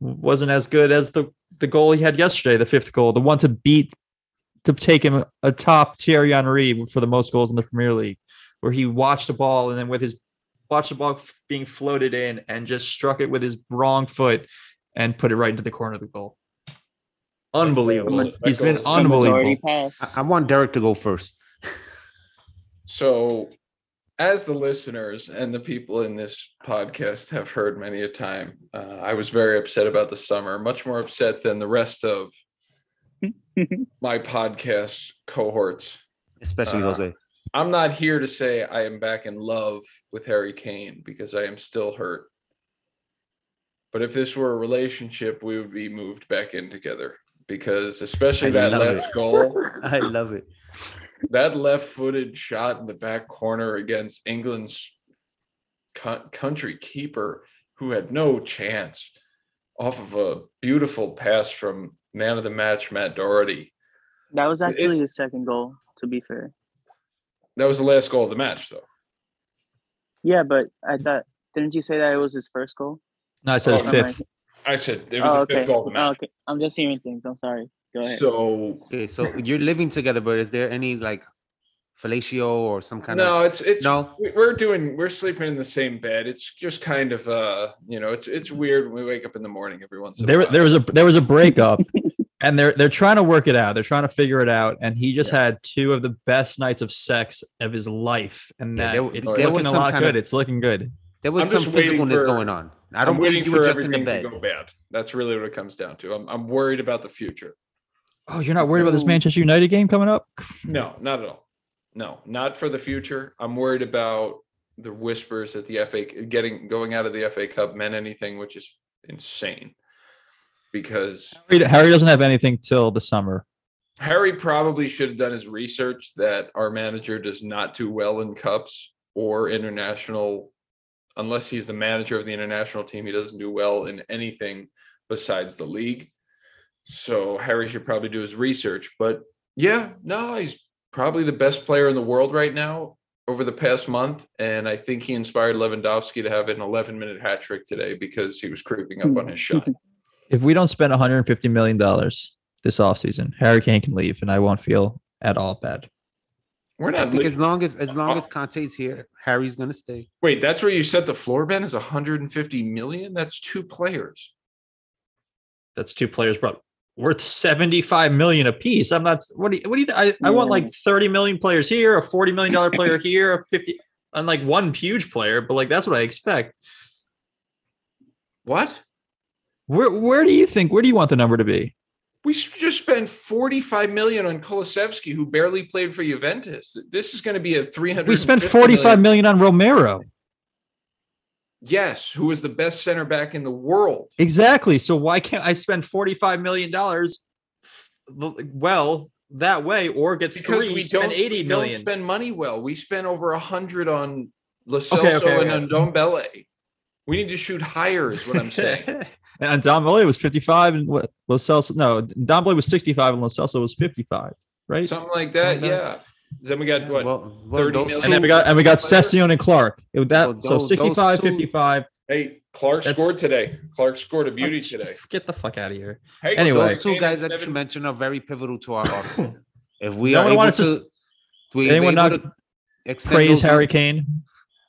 wasn't as good as the the goal he had yesterday the fifth goal the one to beat to take him atop Thierry Henry for the most goals in the Premier League, where he watched the ball and then with his watched the ball being floated in and just struck it with his wrong foot and put it right into the corner of the goal. Unbelievable. That He's been goes- A majority unbelievable. I, I want Derek to go first. So, as the listeners and the people in this podcast have heard many a time, uh, I was very upset about the summer, much more upset than the rest of my podcast cohorts. Especially Uh, Jose. I'm not here to say I am back in love with Harry Kane because I am still hurt. But if this were a relationship, we would be moved back in together because, especially I that last it. goal, I love it. that left-footed shot in the back corner against England's co- country keeper, who had no chance, off of a beautiful pass from man of the match Matt Doherty. That was It- actually his second goal, to be fair. That was the last goal of the match, though. Yeah, but I thought didn't you say that it was his first goal? No, I said Oh, fifth. I said it was Oh, the okay. fifth goal of Oh, okay. I'm just hearing things. I'm sorry. Go ahead. So Okay, so you're living together, but is there any like fellatio or some kind no, of No, it's it's no? we- we're doing we're sleeping in the same bed. It's just kind of uh you know it's it's weird when we wake up in the morning every once in a There, while. there was a there was a breakup, and they're they're trying to work it out. They're trying to figure it out, and he just had two of the best nights of sex of his life, and Yeah, that there- it's there looking was a lot good. of- It's looking good. There was I'm some physicalness for- going on. I I'm don't waiting believe you for were just in the everything bed. to go bad. That's really what it comes down to. I'm I'm worried about the future. Oh, you're not worried about this Manchester United game coming up? No, not at all. No, not for the future. I'm worried about the whispers that the FA getting going out of the FA Cup meant anything, which is insane. Because Harry, Harry doesn't have anything till the summer. Harry probably should have done his research that our manager does not do well in cups or international unless he's the manager of the international team he doesn't do well in anything besides the league. So harry should probably do his research but yeah no he's probably the best player in the world right now over the past month and i think he inspired lewandowski to have an 11 minute hat trick today because he was creeping up on his hmm. shot. If we don't spend 150 million dollars this offseason, Harry Kane can leave, and I won't feel at all bad. We're I not think li- as long as as uh, long uh, as Conte's here, Harry's gonna stay. Wait, that's where you set the floor, Ben, is 150 million? That's two players. That's two players, bro. Worth 75 million apiece. I'm not. What do you? What do you? I, I want like 30 million players here, a 40 million dollar player here, a 50, and like one huge player. But like that's what I expect. What? Where Where do you think? Where do you want the number to be? We just spent 45 million on Kulusevski, who barely played for Juventus. This is going to be a 300. We spent 45 million on Romero. Yes, who is the best center back in the world? Exactly. So why can't I spend 45 million dollars? Well, that way, or get Because three, we spend don't, 80 we don't million. spend money well. We spent over a hundred on Lo Celso Okay, okay, and Ndombele. We need to shoot higher, is what I'm saying. and Don was 55 and what Lo Celso no Don was 65 and Lo Celso was 55 right Something like that. Something like Yeah. Then we got what? Well, well 30 and then we got and we got Player? Sessegnon and Clark It- that Well, so those- those 65 55 Hey, Clark That's- scored today. Clark scored a beauty today. get the fuck out of here Hey, Anyway. those two guys had that you mentioned are very pivotal to our offseason. If we No are one able wants to to, s- we anyone not to praise those- Harry Kane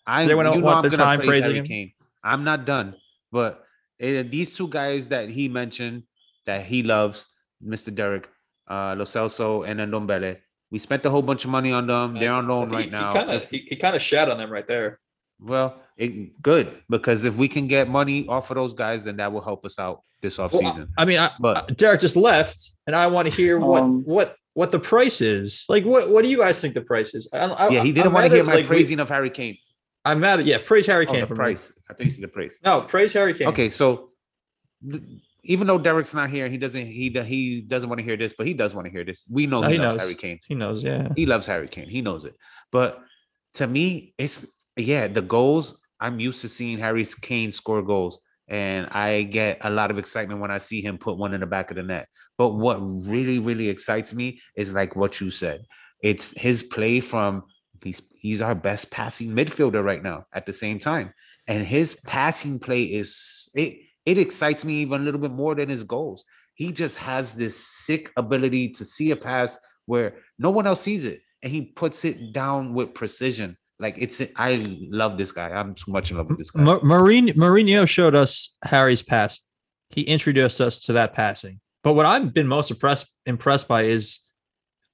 I Does anyone you else know want I'm their gonna time praise praising Harry him? Kane. I'm not done, but uh, these two guys that he mentioned that he loves, Mr. Derek, uh, Lo Celso, and Ndombele. We spent a whole bunch of money on them. They're on loan right now. If- he, he kind of shat on them right there well, it, good because if we can get money off of those guys, then that will help us out this off season. I mean I, But- Derek just left and I want to hear what Um, what what the price is like what what do you guys think the price is I, I, yeah, he didn't want to hear my like, we- praising of Harry Kane. I'm mad at yeah praise Harry Oh, Kane the for me. price. I think you said the praise. no praise Harry Kane Okay, so th- even though Derek's not here, he doesn't he do- he doesn't want to hear this, but he does want to hear this. We know No, he, he loves knows. Harry Kane. he knows yeah He loves Harry Kane. He knows it. But to me, it's yeah, the goals. I'm used to seeing Harry Kane score goals, and I get a lot of excitement when I see him put one in the back of the net. But what really, really excites me is like what you said. It's his play from he's he's our best passing midfielder right now at the same time. And his passing play is it it excites me even a little bit more than his goals. He just has this sick ability to see a pass where no one else sees it and he puts it down with precision. Like it's I love this guy. I'm too much in love with this guy. Mourinho, Mourinho showed us Harry's pass. He introduced us to that passing. But what I've been most impressed impressed by is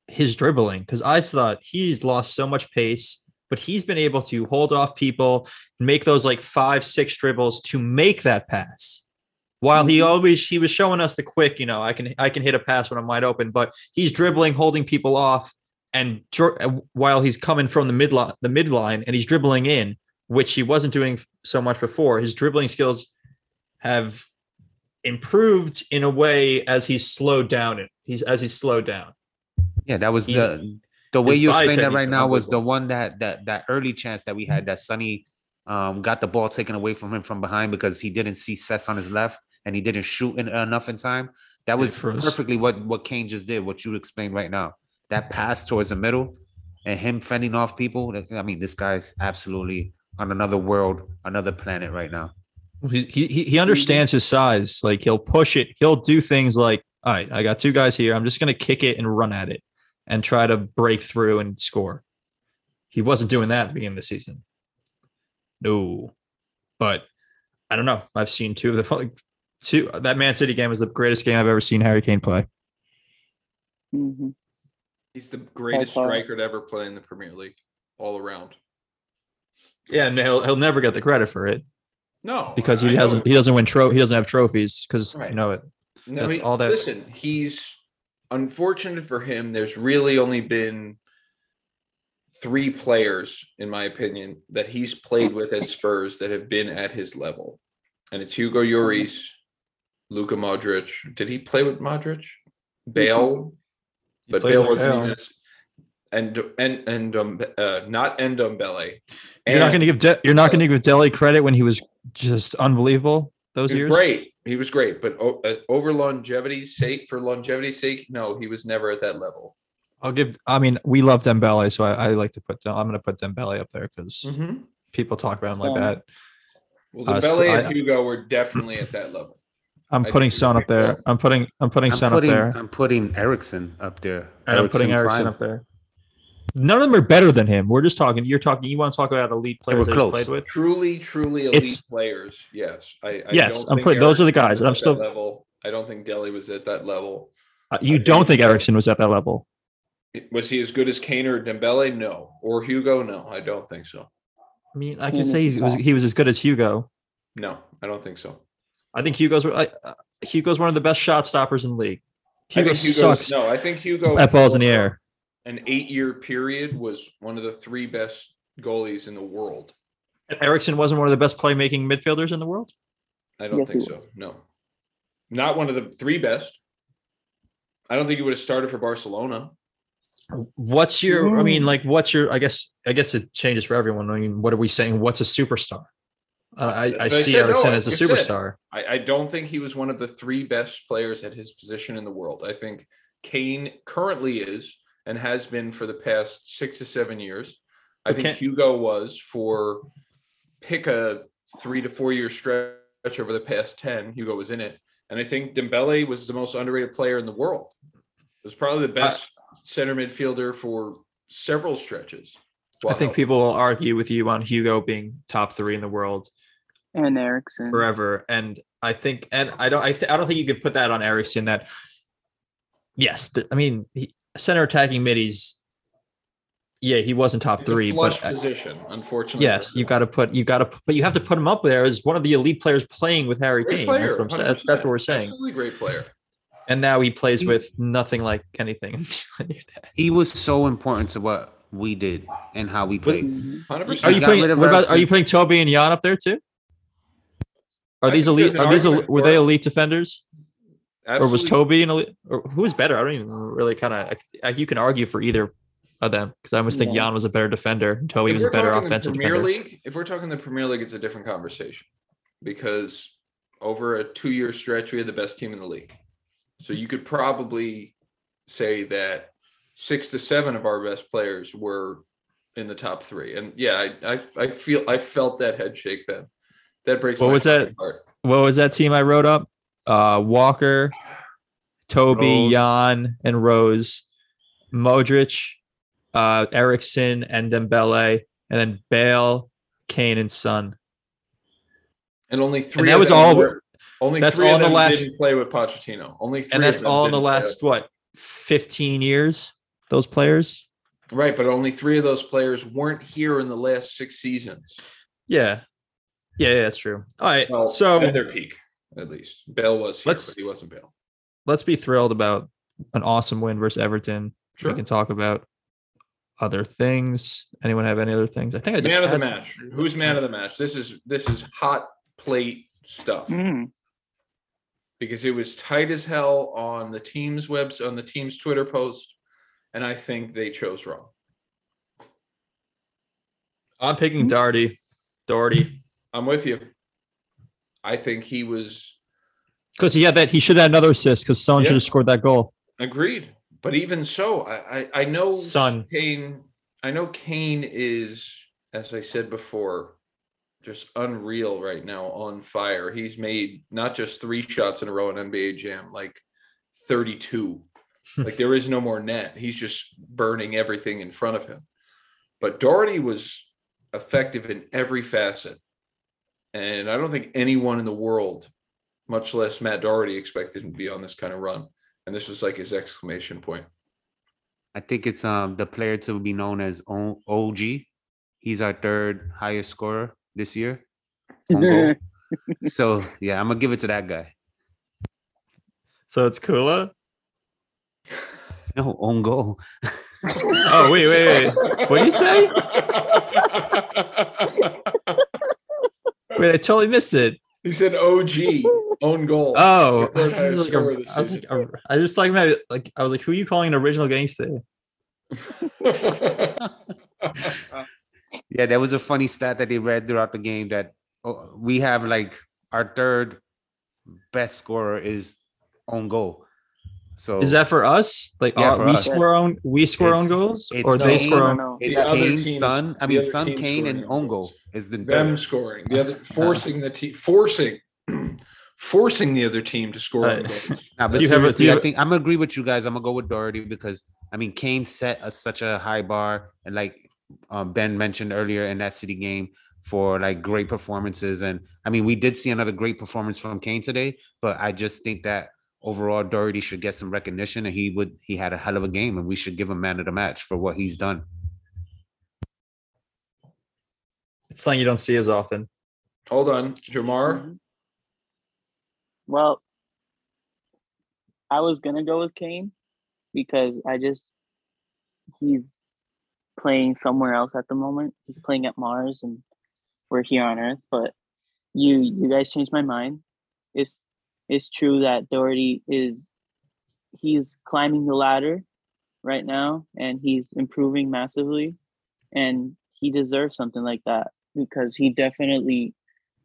his dribbling because I thought he's lost so much pace, but he's been able to hold off people, make those like five, six dribbles to make that pass. While he mm-hmm. always he was showing us the quick, you know, I can I can hit a pass when I'm wide open, but he's dribbling, holding people off, and while he's coming from the midline, the midline, and he's dribbling in, which he wasn't doing so much before. His dribbling skills have improved in a way as he's slowed down. It he's as he's slowed down. Yeah, that was the the way you explained that right now was the one that that that early chance that we had that Sonny um got the ball taken away from him from behind because he didn't see Cess on his left and he didn't shoot in, enough in time. That was perfectly what what Kane just did. What you explained right now. That pass towards the middle, and him fending off people. I mean, this guy's absolutely on another world, another planet right now. He, he he- he understands his size. Like he'll push it. He'll do things like, all right, I got two guys here. I'm just gonna kick it and run at it and try to break through and score. He wasn't doing that at the beginning of the season. No, but I don't know. I've seen two of the like, two. That Man City game was the greatest game I've ever seen Harry Kane play. hmm He's the greatest striker to ever play in the Premier League, all around. Yeah, and he'll he'll never get the credit for it No, because he I hasn't he doesn't win tro he doesn't have trophies because Right. you know it. No, That's he- all that- Listen, he's unfortunate for him. There's really only been three players, in my opinion, that he's played with at Spurs that have been at his level, and it's Hugo Lloris, Luka Modric. Did he play with Modric? Bale, He but Bale wasn't Bale. even. And and and um, uh, not Ndombele. You're not going to give De- you're not going to give Dele credit when he was just unbelievable those He was years. great. He was great, but uh, over longevity's sake, for longevity's sake, no, he was never at that level. I'll give. I mean, we love Dembele, so I, I like to put. Dem- I'm going to put Dembele up there because people talk about him like Yeah. that. Well, Uh, Dembele so and I- Hugo were definitely at that level. I'm I putting Son up there. right. I'm putting. I'm putting I'm Son putting, up there, I'm putting Eriksen up there. and I'm putting Eriksen prime. up there. None of them are better than him. We're just talking. You're talking. You want to talk about elite players that he's close. played with? Truly, truly elite It's- players. Yes, I. I Yes, don't I'm think putting- those are the guys, and I'm was that still- level. I don't think Dele was at that level. Uh, you think don't think so. Eriksen was at that level? Was he as good as Kane or Dembele? No, or Hugo? No, I don't think so. I mean, I He can was say he was. He was as good as Hugo. No, I don't think so. I think Hugo's. Uh, Hugo's one of the best shot stoppers in the league. I Hugo think Hugo, sucks No, I think Hugo. that balls in the air. An eight-year period was one of the three best goalies in the world. Eriksen wasn't one of the best playmaking midfielders in the world. I don't Yes, think so. No, not one of the three best. I don't think he would have started for Barcelona. What's your? I mean, like, what's your? I guess. I guess it changes for everyone. I mean, what are we saying? What's a superstar? Uh, I, I I see said, no, Eriksen as a just said. superstar. I, I don't think he was one of the three best players at his position in the world. I think Kane currently is and has been for the past six to seven years. I think Hugo was for pick a three to four year stretch over the past 10. Hugo was in it. And I think Dembele was the most underrated player in the world. Was probably the best center midfielder for several stretches. I think people will argue with you on Hugo being top three in the world And Eriksen. forever, and I think, and I don't, I, th- I don't think you could put that on Eriksen. That yes, th- I mean, he, center attacking middies. Yeah, he wasn't top it's a three, flush but position, unfortunately. yes, you him. got to put, you've got to, but you have to put him up there as one of the elite players playing with Harry Great Kane. player, That's what I'm saying. That's, that's what we're saying. Absolutely great player. And now he plays He- with nothing like anything. He was so important to what we did and how we played. Mhm. Hundred Are you got putting? rid of What about? Are you putting Toby and Jan up there too? Are I these elite? Are these? Were they elite defenders, or was Toby an elite? Or who was better? I don't even really kind of. You can argue for either of them because I almost think Yeah. Jan was a better defender. and Toby was a better offensive Premier defender. League, if we're talking the Premier League, it's a different conversation because over a two-year stretch, we had the best team in the league. So you could probably say that six to seven of our best players were in the top three. And yeah, I I, I feel I felt that head shake then. That breaks. What was that? Heart. What was that team I wrote up? Uh, Walker, Toby, Rose. Jan, and Rose, Modric, uh, Eriksen, and Dembele, and then Bale, Kane, and Son. And only three. that of was them all- were- only that's three all of in the last- didn't play with Pochettino. Only three. and that's all in the last what 15 years those players Right, but only three of those players weren't here in the last six seasons. yeah yeah, yeah that's true all right Well, so at their peak, at least. Bale was here, Let's- but he wasn't Bale. let's be thrilled about an awesome win versus everton Sure. we can talk about other things anyone have any other things i think i just Man of the had match. Who's man of the match? This is this is hot plate stuff Mm. because it was tight as hell on the team's webs on the team's Twitter post, and I think they chose wrong. i'm picking Doherty. Doherty. I'm with you. I think he was because he had that he should have had another assist because son should have scored that goal agreed, but even so, I I, I know Son. Kane I know Kane is, as I said before, just unreal right now, on fire. He's made not just three shots in a row in NBA Jam, like 32. like there is no more net. He's just burning everything in front of him. But Doherty was effective in every facet. And I don't think anyone in the world, much less Matt Doherty, expected him to be on this kind of run. And this was like his exclamation point. I think it's um the player to be known as O- OG. He's our third highest scorer this year. so yeah, I'm gonna give it to that guy. So it's Kula. No, own goal. Oh wait, wait, wait. What do you say? Wait, I totally missed it. He said OG, own goal. Oh, I Third highest was, like, scorer a- this I was like, a- I was talking about like I was like, who are you calling an original gangster? Yeah, there was a funny stat that they read throughout the game that oh, we have like our third best scorer is on goal. So Is that for us? Like Yeah, uh, for we us. score own we score own goals it's or they score own no. it's The other Kane, team- Son. I mean, other Son, Kane, and scoring on on goal is the them third. scoring, the other forcing the team, forcing, forcing the other team to score. Uh, on. Nah, but Do you have a- do you I think I'm gonna agree with you guys. I'm gonna go with Doherty because I mean Kane set a, such a high bar, and like um, Ben mentioned earlier in that City game for like great performances. And I mean, we did see another great performance from Kane today, but I just think that overall Doherty should get some recognition, and he would he had a hell of a game, and we should give him man of the match for what he's done. It's something you don't see as often. Hold on, Jamar. Well, I was gonna go with Kane because I just he's playing somewhere else at the moment. He's playing at Mars and we're here on Earth. But you you guys changed my mind. It's it's true that Doherty is he's climbing the ladder right now and he's improving massively and he deserves something like that because he definitely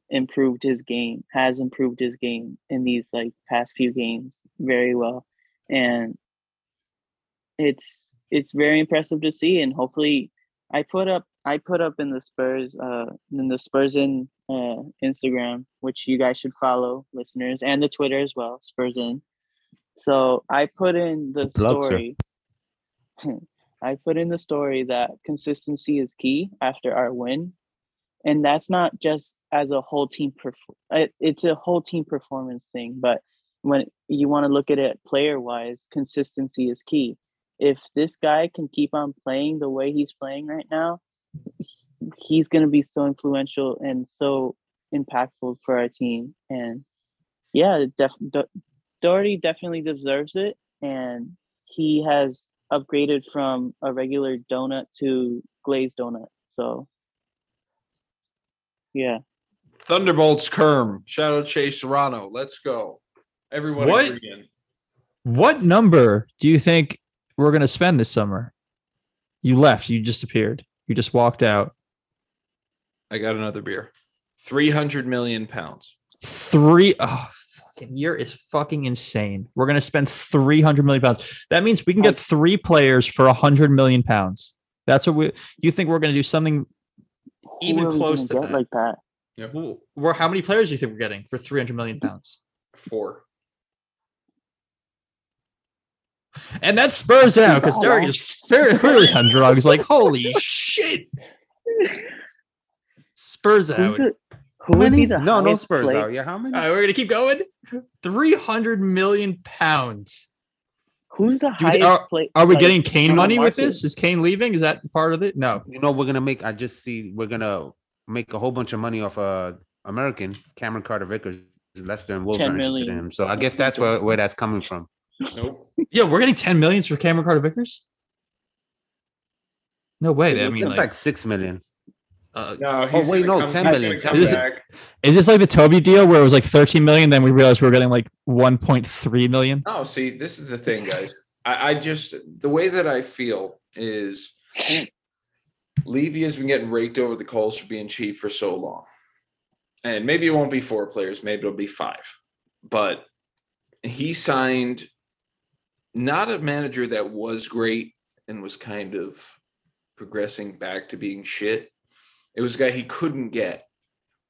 improved his game, has improved his game in these like past few games very well. And it's it's very impressive to see and hopefully I put up I put up in the Spurs uh in the Spurs in uh Instagram, which you guys should follow listeners and the Twitter as well, Spurs in. So I put in the story. I put in the story that consistency is key after our win and that's not just as a whole team perf- it- it's a whole team performance thing but when you want to look at it player wise consistency is key if this guy can keep on playing the way he's playing right now he's going to be so influential and so impactful for our team and yeah def- Do- Doherty definitely deserves it and he has upgraded from a regular donut to glazed donut so yeah Thunderbolts Kerm. Shout out Chase Serrano. Let's go. Everyone What? What number do you think we're gonna spend this summer? You left. You disappeared. You just walked out. I got another beer. 300 million pounds. Three. Oh, fucking year is fucking insane. We're gonna spend three hundred million pounds. That means we can get three players for a hundred million pounds. That's what we. You think we're gonna do something? Who Even close gonna get that. like that Yeah. Well, We're how many players do you think we're getting for three hundred million pounds? Four. And that spurs out because bad, Derek is fairly clearly on drugs. Like holy shit. Spurs out. Who's it? Who would be the no, no Spurs play- out. Yeah, how many? right, we're gonna keep going. Three hundred million pounds. Who's the Do you thi- highest play? Are we like, getting Kane money with this? Is Kane leaving? Is that part of it? No. You know, we're gonna make. I just see we're gonna make a whole bunch of money off uh American Cameron Carter Vickers. Leicester and Wolves 10 are interested in him. So I guess that's where, where that's coming from. Nope. Yeah, we're getting 10 millions for Cameron Carter Vickers. No way. I It's mean, It's like, like six million. Uh, No, he's wait, no, come- 10 he's million, gonna 10 come million. back. is this like the Toby deal where it was like 13 million? Then we realized we were getting like 1.3 million. No, see, this is the thing, guys. I, I just the way that I feel is Levy has been getting raked over the coals for being cheap for so long. And maybe it won't be four players, maybe it'll be five. But he signed not a manager that was great and was kind of progressing back to being shit. It was a guy he couldn't get.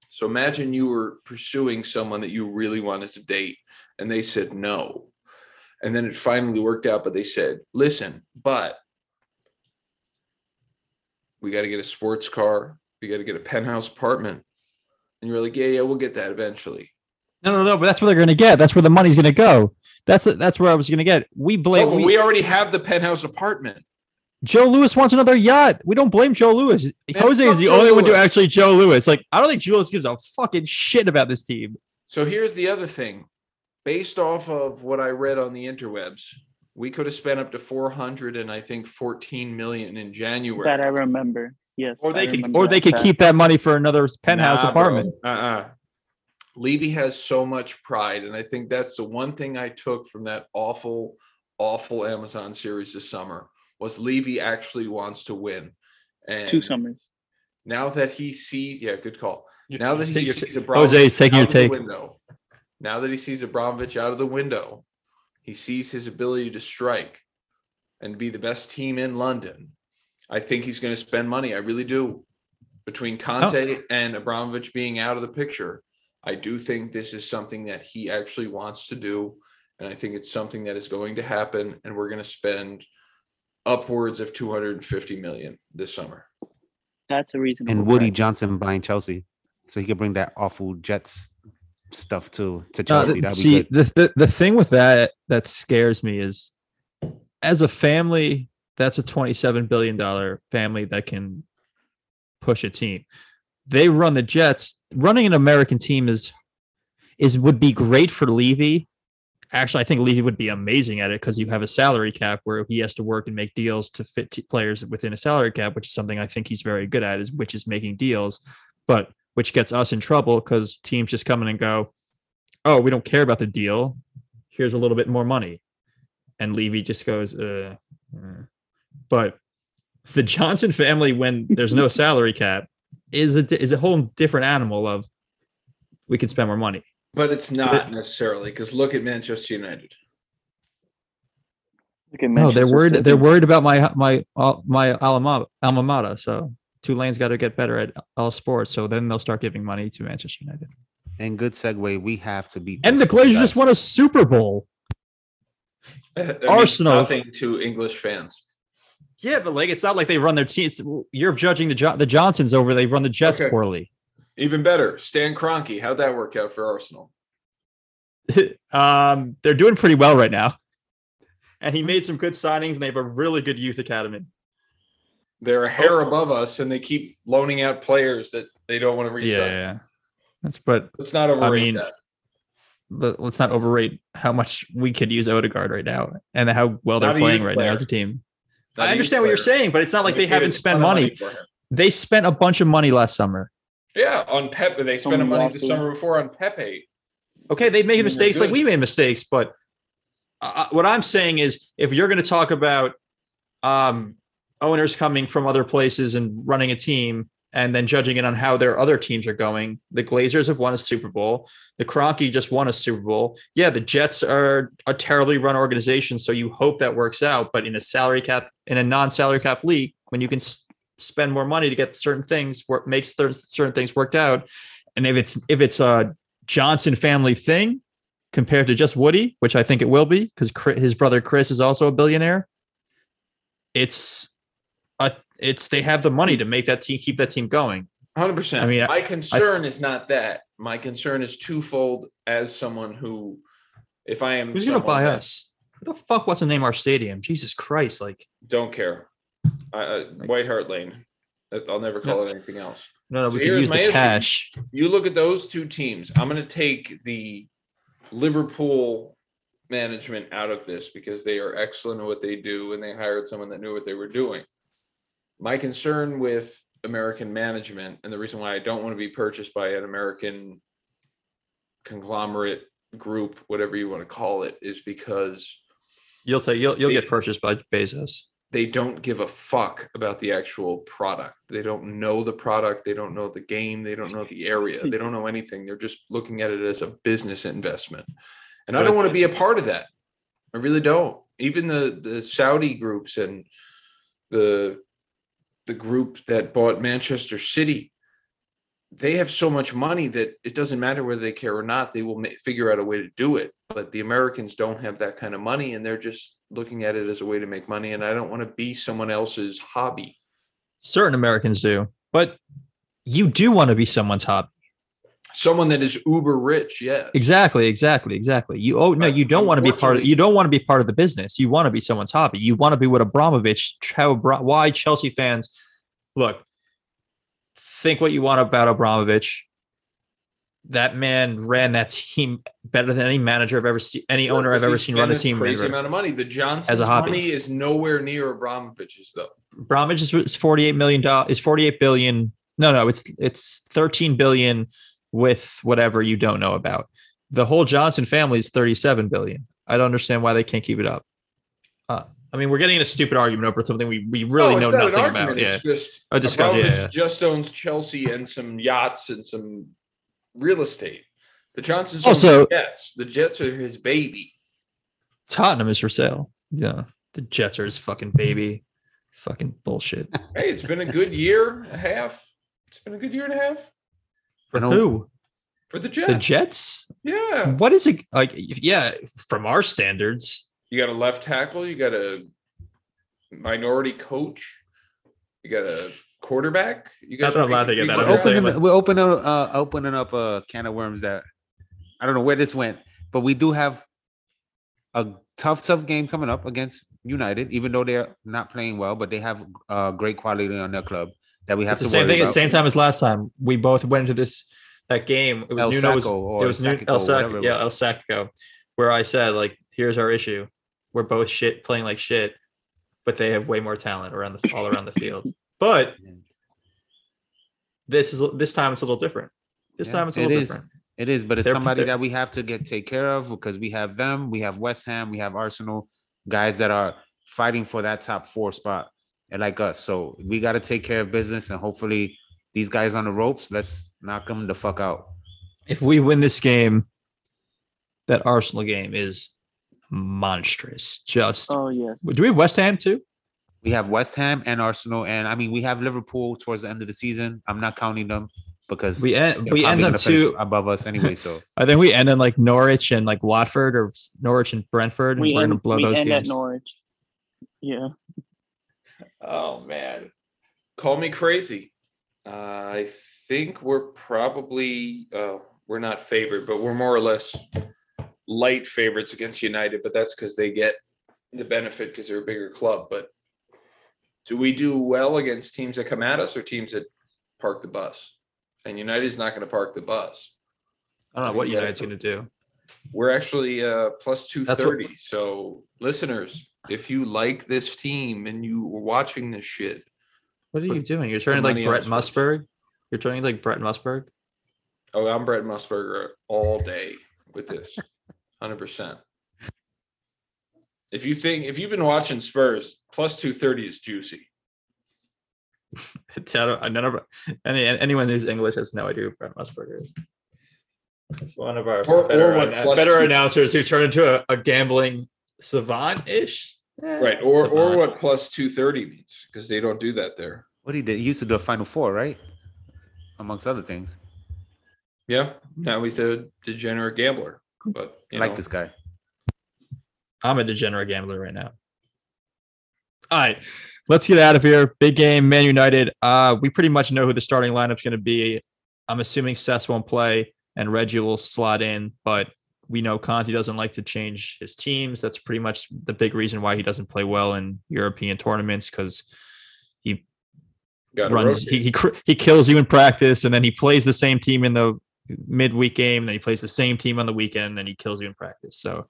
So imagine you were pursuing someone that you really wanted to date and they said no. And then it finally worked out, but they said, listen, but we got to get a sports car, we got to get a penthouse apartment. And you're like, yeah, yeah, we'll get that eventually. No, no, no. But that's where they're going to get. That's where the money's going to go. That's that's where I was going to get. We blame. Oh, we, we already have the penthouse apartment. Joe Lewis wants another yacht. We don't blame Joe Lewis. Jose is the Joe only one to actually Joe Lewis. Like I don't think Joe Lewis gives a fucking shit about this team. So here's the other thing. Based off of what I read on the interwebs, we could have spent up to 400 and I think 14 million in January. That I remember. Yes. Or I they could, or they could fact. keep that money for another penthouse Nah, bro. apartment. Uh-uh. Levy has so much pride, and I think that's the one thing I took from that awful, awful Amazon series this summer was Levy actually wants to win. And two summers. now that he sees, yeah, good call. Now that he Take your- sees Jose is taking your out of the take. window, now that he sees Abramovich out of the window, he sees his ability to strike and be the best team in London. I think he's going to spend money. I really do. Between Conte oh. and Abramovich being out of the picture, I do think this is something that he actually wants to do. And I think it's something that is going to happen. And we're going to spend upwards of 250 million this summer. That's a reasonable. And Woody price. Johnson buying Chelsea, so he could bring that awful Jets stuff to to Chelsea. th- That'd be see, good. the, the the thing with that that scares me is, as a family, that's a twenty-seven billion dollar family that can push a team. They run the Jets. Running an American team is is would be great for Levy. Actually, I think Levy would be amazing at it because you have a salary cap where he has to work and make deals to fit t- players within a salary cap, which is something I think he's very good at, is which is making deals, but which gets us in trouble because teams just come in and go, oh, we don't care about the deal. Here's a little bit more money. And Levy just goes, uh, uh. but the Johnson family, when there's no salary cap, is a is a whole different animal of we can spend more money. But it's not necessarily because look at Manchester United. Look at No, they're worried. City. They're worried about my my uh, my alma mater, alma mater. So Tulane's got to get better at all sports. So then they'll start giving money to Manchester United. And good segue. We have to beat. And the Glazers guys. just won a Super Bowl. Arsenal. nothing to English fans. Yeah, but like it's not like they run their teams. You're judging the jo- the Johnsons over. They run the Jets Okay. poorly. Even better, Stan Kroenke. How'd that work out for Arsenal? um, they're doing pretty well right now, and he made some good signings, and they have a really good youth academy. They're a hair above us, and they keep loaning out players that they don't want to resign. Yeah, that's but Let's not overrate mean, that. let- let's not overrate how much we could use Odegaard right now, and how well they're playing youth right now as a team. Not I a understand youth what you're saying, but it's not like they haven't spent of money. They spent a bunch of money last summer. Yeah, on Pepe. They spent Someone money the it. summer before on Pepe. Okay, they made mistakes like we made mistakes, but uh, what I'm saying is, if you're going to talk about um, owners coming from other places and running a team, and then judging it on how their other teams are going, the Glazers have won a Super Bowl. The Kroenke just won a Super Bowl. Yeah, the Jets are a terribly run organization, so you hope that works out. But in a salary cap, in a non-salary cap league, when you can spend more money to get certain things, work makes cer- certain things worked out. And if it's if it's a Johnson family thing compared to just Woody, which I think it will be because his brother Chris is also a billionaire. It's a it's they have the money to make that team keep that team going. Hundred percent. I mean, I- my concern is not that. My concern is twofold. As someone who, if I am, Who's gonna buy that us? Who the fuck wants to name our stadium? Jesus Christ! Like Don't care. Uh, White Hart Lane. I'll never call it anything else. no, no, So we can use the issue. cash. You look at those two teams. I'm going to take the Liverpool management out of this because they are excellent at what they do and they hired someone that knew what they were doing. My concern with American management and the reason why I don't want to be purchased by an American conglomerate group, whatever you want to call it, is because You'll take you'll you'll They- get purchased by Bezos. They don't give a fuck about the actual product. They don't know the product. They don't know the game. They don't know the area. They don't know anything. They're just looking at it as a business investment. And I don't want to be a part of that. I really don't. Even the the Saudi groups and the the group that bought Manchester City, they have so much money that it doesn't matter whether they care or not. They will ma- figure out a way to do it. But the Americans don't have that kind of money, and they're just looking at it as a way to make money. And I don't want to be someone else's hobby. Certain Americans do, but you do want to be someone's hobby. Someone that is uber rich, yes. Exactly, exactly, exactly. You oh no, you don't want to be part of you don't want to be part of the business. You want to be someone's hobby. You want to be what Abramovich, how why Chelsea fans look, think what you want about Abramovich. That man ran that team better than any manager I've ever seen, any owner I've ever seen run a team. Crazy amount of money. The Johnson's hobby. money is nowhere near Abramovich's, though. Abramovich is- is 48 million dollars is 48 billion. No, no, it's it's 13 billion with whatever you don't know about. The whole Johnson family is 37 billion. I don't understand why they can't keep it up. Uh, I mean, we're getting in a stupid argument over something we, we really No, know nothing about. Yeah. It's just A discussion, yeah, yeah. just owns Chelsea and some yachts and some real estate. The Johnsons Also- own the Jets. The Jets are his baby. Tottenham is for sale. Yeah. The Jets are his fucking baby. Fucking bullshit. Hey, it's been a good year and a half. It's been a good year and a half For who? for the Jets. The Jets. Jets? yeah, What is it like? Yeah, from our standards. you got a left tackle. You got a minority coach. You got a quarterback. You guys Not are I'm laughing making at that, big I'm We're just saying, strides. opening, we're opening, uh, opening up a can of worms that I don't know where this went, but we do have a tough, tough game coming up against United, even though they're not playing well, but they have uh, great quality on their club that we have It's the same worry thing at the about. same time as last time. We both went into this that game. It was El Nuno was, or it was Nu- Sacco, El whatever Sacco, it yeah, was. El Sacco, where I said like, here's our issue. We're both shit playing like shit, but they have way more talent around the all around the field. But this is this time it's a little different. This Yeah, time it's a it little is. different. It is, but it's They're- somebody they're- that we have to get take care of because we have them, we have West Ham, we have Arsenal, guys that are fighting for that top four spot, and like us. So we got to take care of business, and hopefully these guys on the ropes, let's knock them the fuck out. If we win this game, that Arsenal game is monstrous. Just Oh yes. do we have West Ham too? We have West Ham and Arsenal, and I mean we have Liverpool towards the end of the season. I'm not counting them because We end they're we end probably on gonna finish two. above us anyway. So I think we end in like Norwich and like Watford or Norwich and Brentford. And We we're gonna end, blow we those end at. Norwich. Yeah. Oh man, call me crazy. Uh, I think we're probably uh, we're not favored, but we're more or less light favorites against United. But that's because they get the benefit because they're a bigger club. But do we do well against teams that come at us or teams that park the bus? And United's not going to park the bus. I don't know what United's gonna do. We're actually uh, plus two That's what- So listeners, if you like this team and you were watching this shit, What are you doing? You're turning like Brent. Musburg. You're turning like Brent Musburg. Oh, I'm Brent Musburger all day with this, hundred percent. If you think if you've been watching Spurs, plus two thirty is juicy. I none of any anyone who's English has no idea who Brent Musburger is. It's one of our Or- or better, what anna- better two- announcers who turned into a, a gambling savant ish. Eh, right. Or or what plus two thirty means, because they don't do that there. what he did, he used to do a Final Four, right? Amongst other things. Yeah. Now he's a degenerate gambler. But you like know, this guy. I'm a degenerate gambler right now. All right, let's get out of here. Big game, Man United. Uh, we pretty much know who the starting lineup's going to be. I'm assuming Sess won't play and Reggie will slot in, but we know Conte doesn't like to change his teams. That's pretty much the big reason why he doesn't play well in European tournaments because he gotta runs he, he he kills you in practice and then he plays the same team in the midweek game then he plays the same team on the weekend then he kills you in practice. So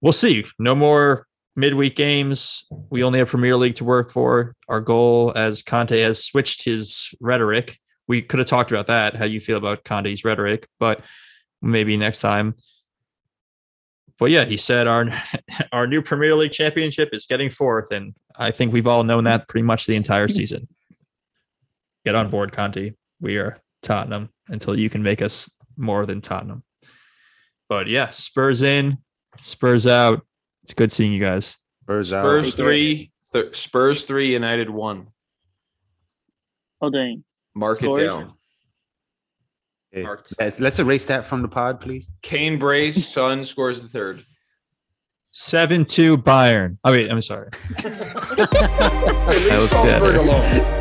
we'll see. No more midweek games. We only have premier league to work for. Our goal as conte has switched his rhetoric we could have talked about that how you feel about conte's rhetoric but maybe next time. But yeah he said our our new premier league championship is getting fourth and i think we've all known that pretty much the entire season. Get on board, Conte. We are Tottenham until you can make us more than Tottenham. But yeah, Spurs in, Spurs out. It's good seeing you guys. Spurs out. Spurs three, th- Spurs three, United one. Oh dang. Mark Scored? it down. Okay, Marked. Let's, let's erase that from the pod, please. Kane Brace, Son scores the third. Seven two Bayern. Oh wait, I'm sorry. Leave was Salzburg good. alone.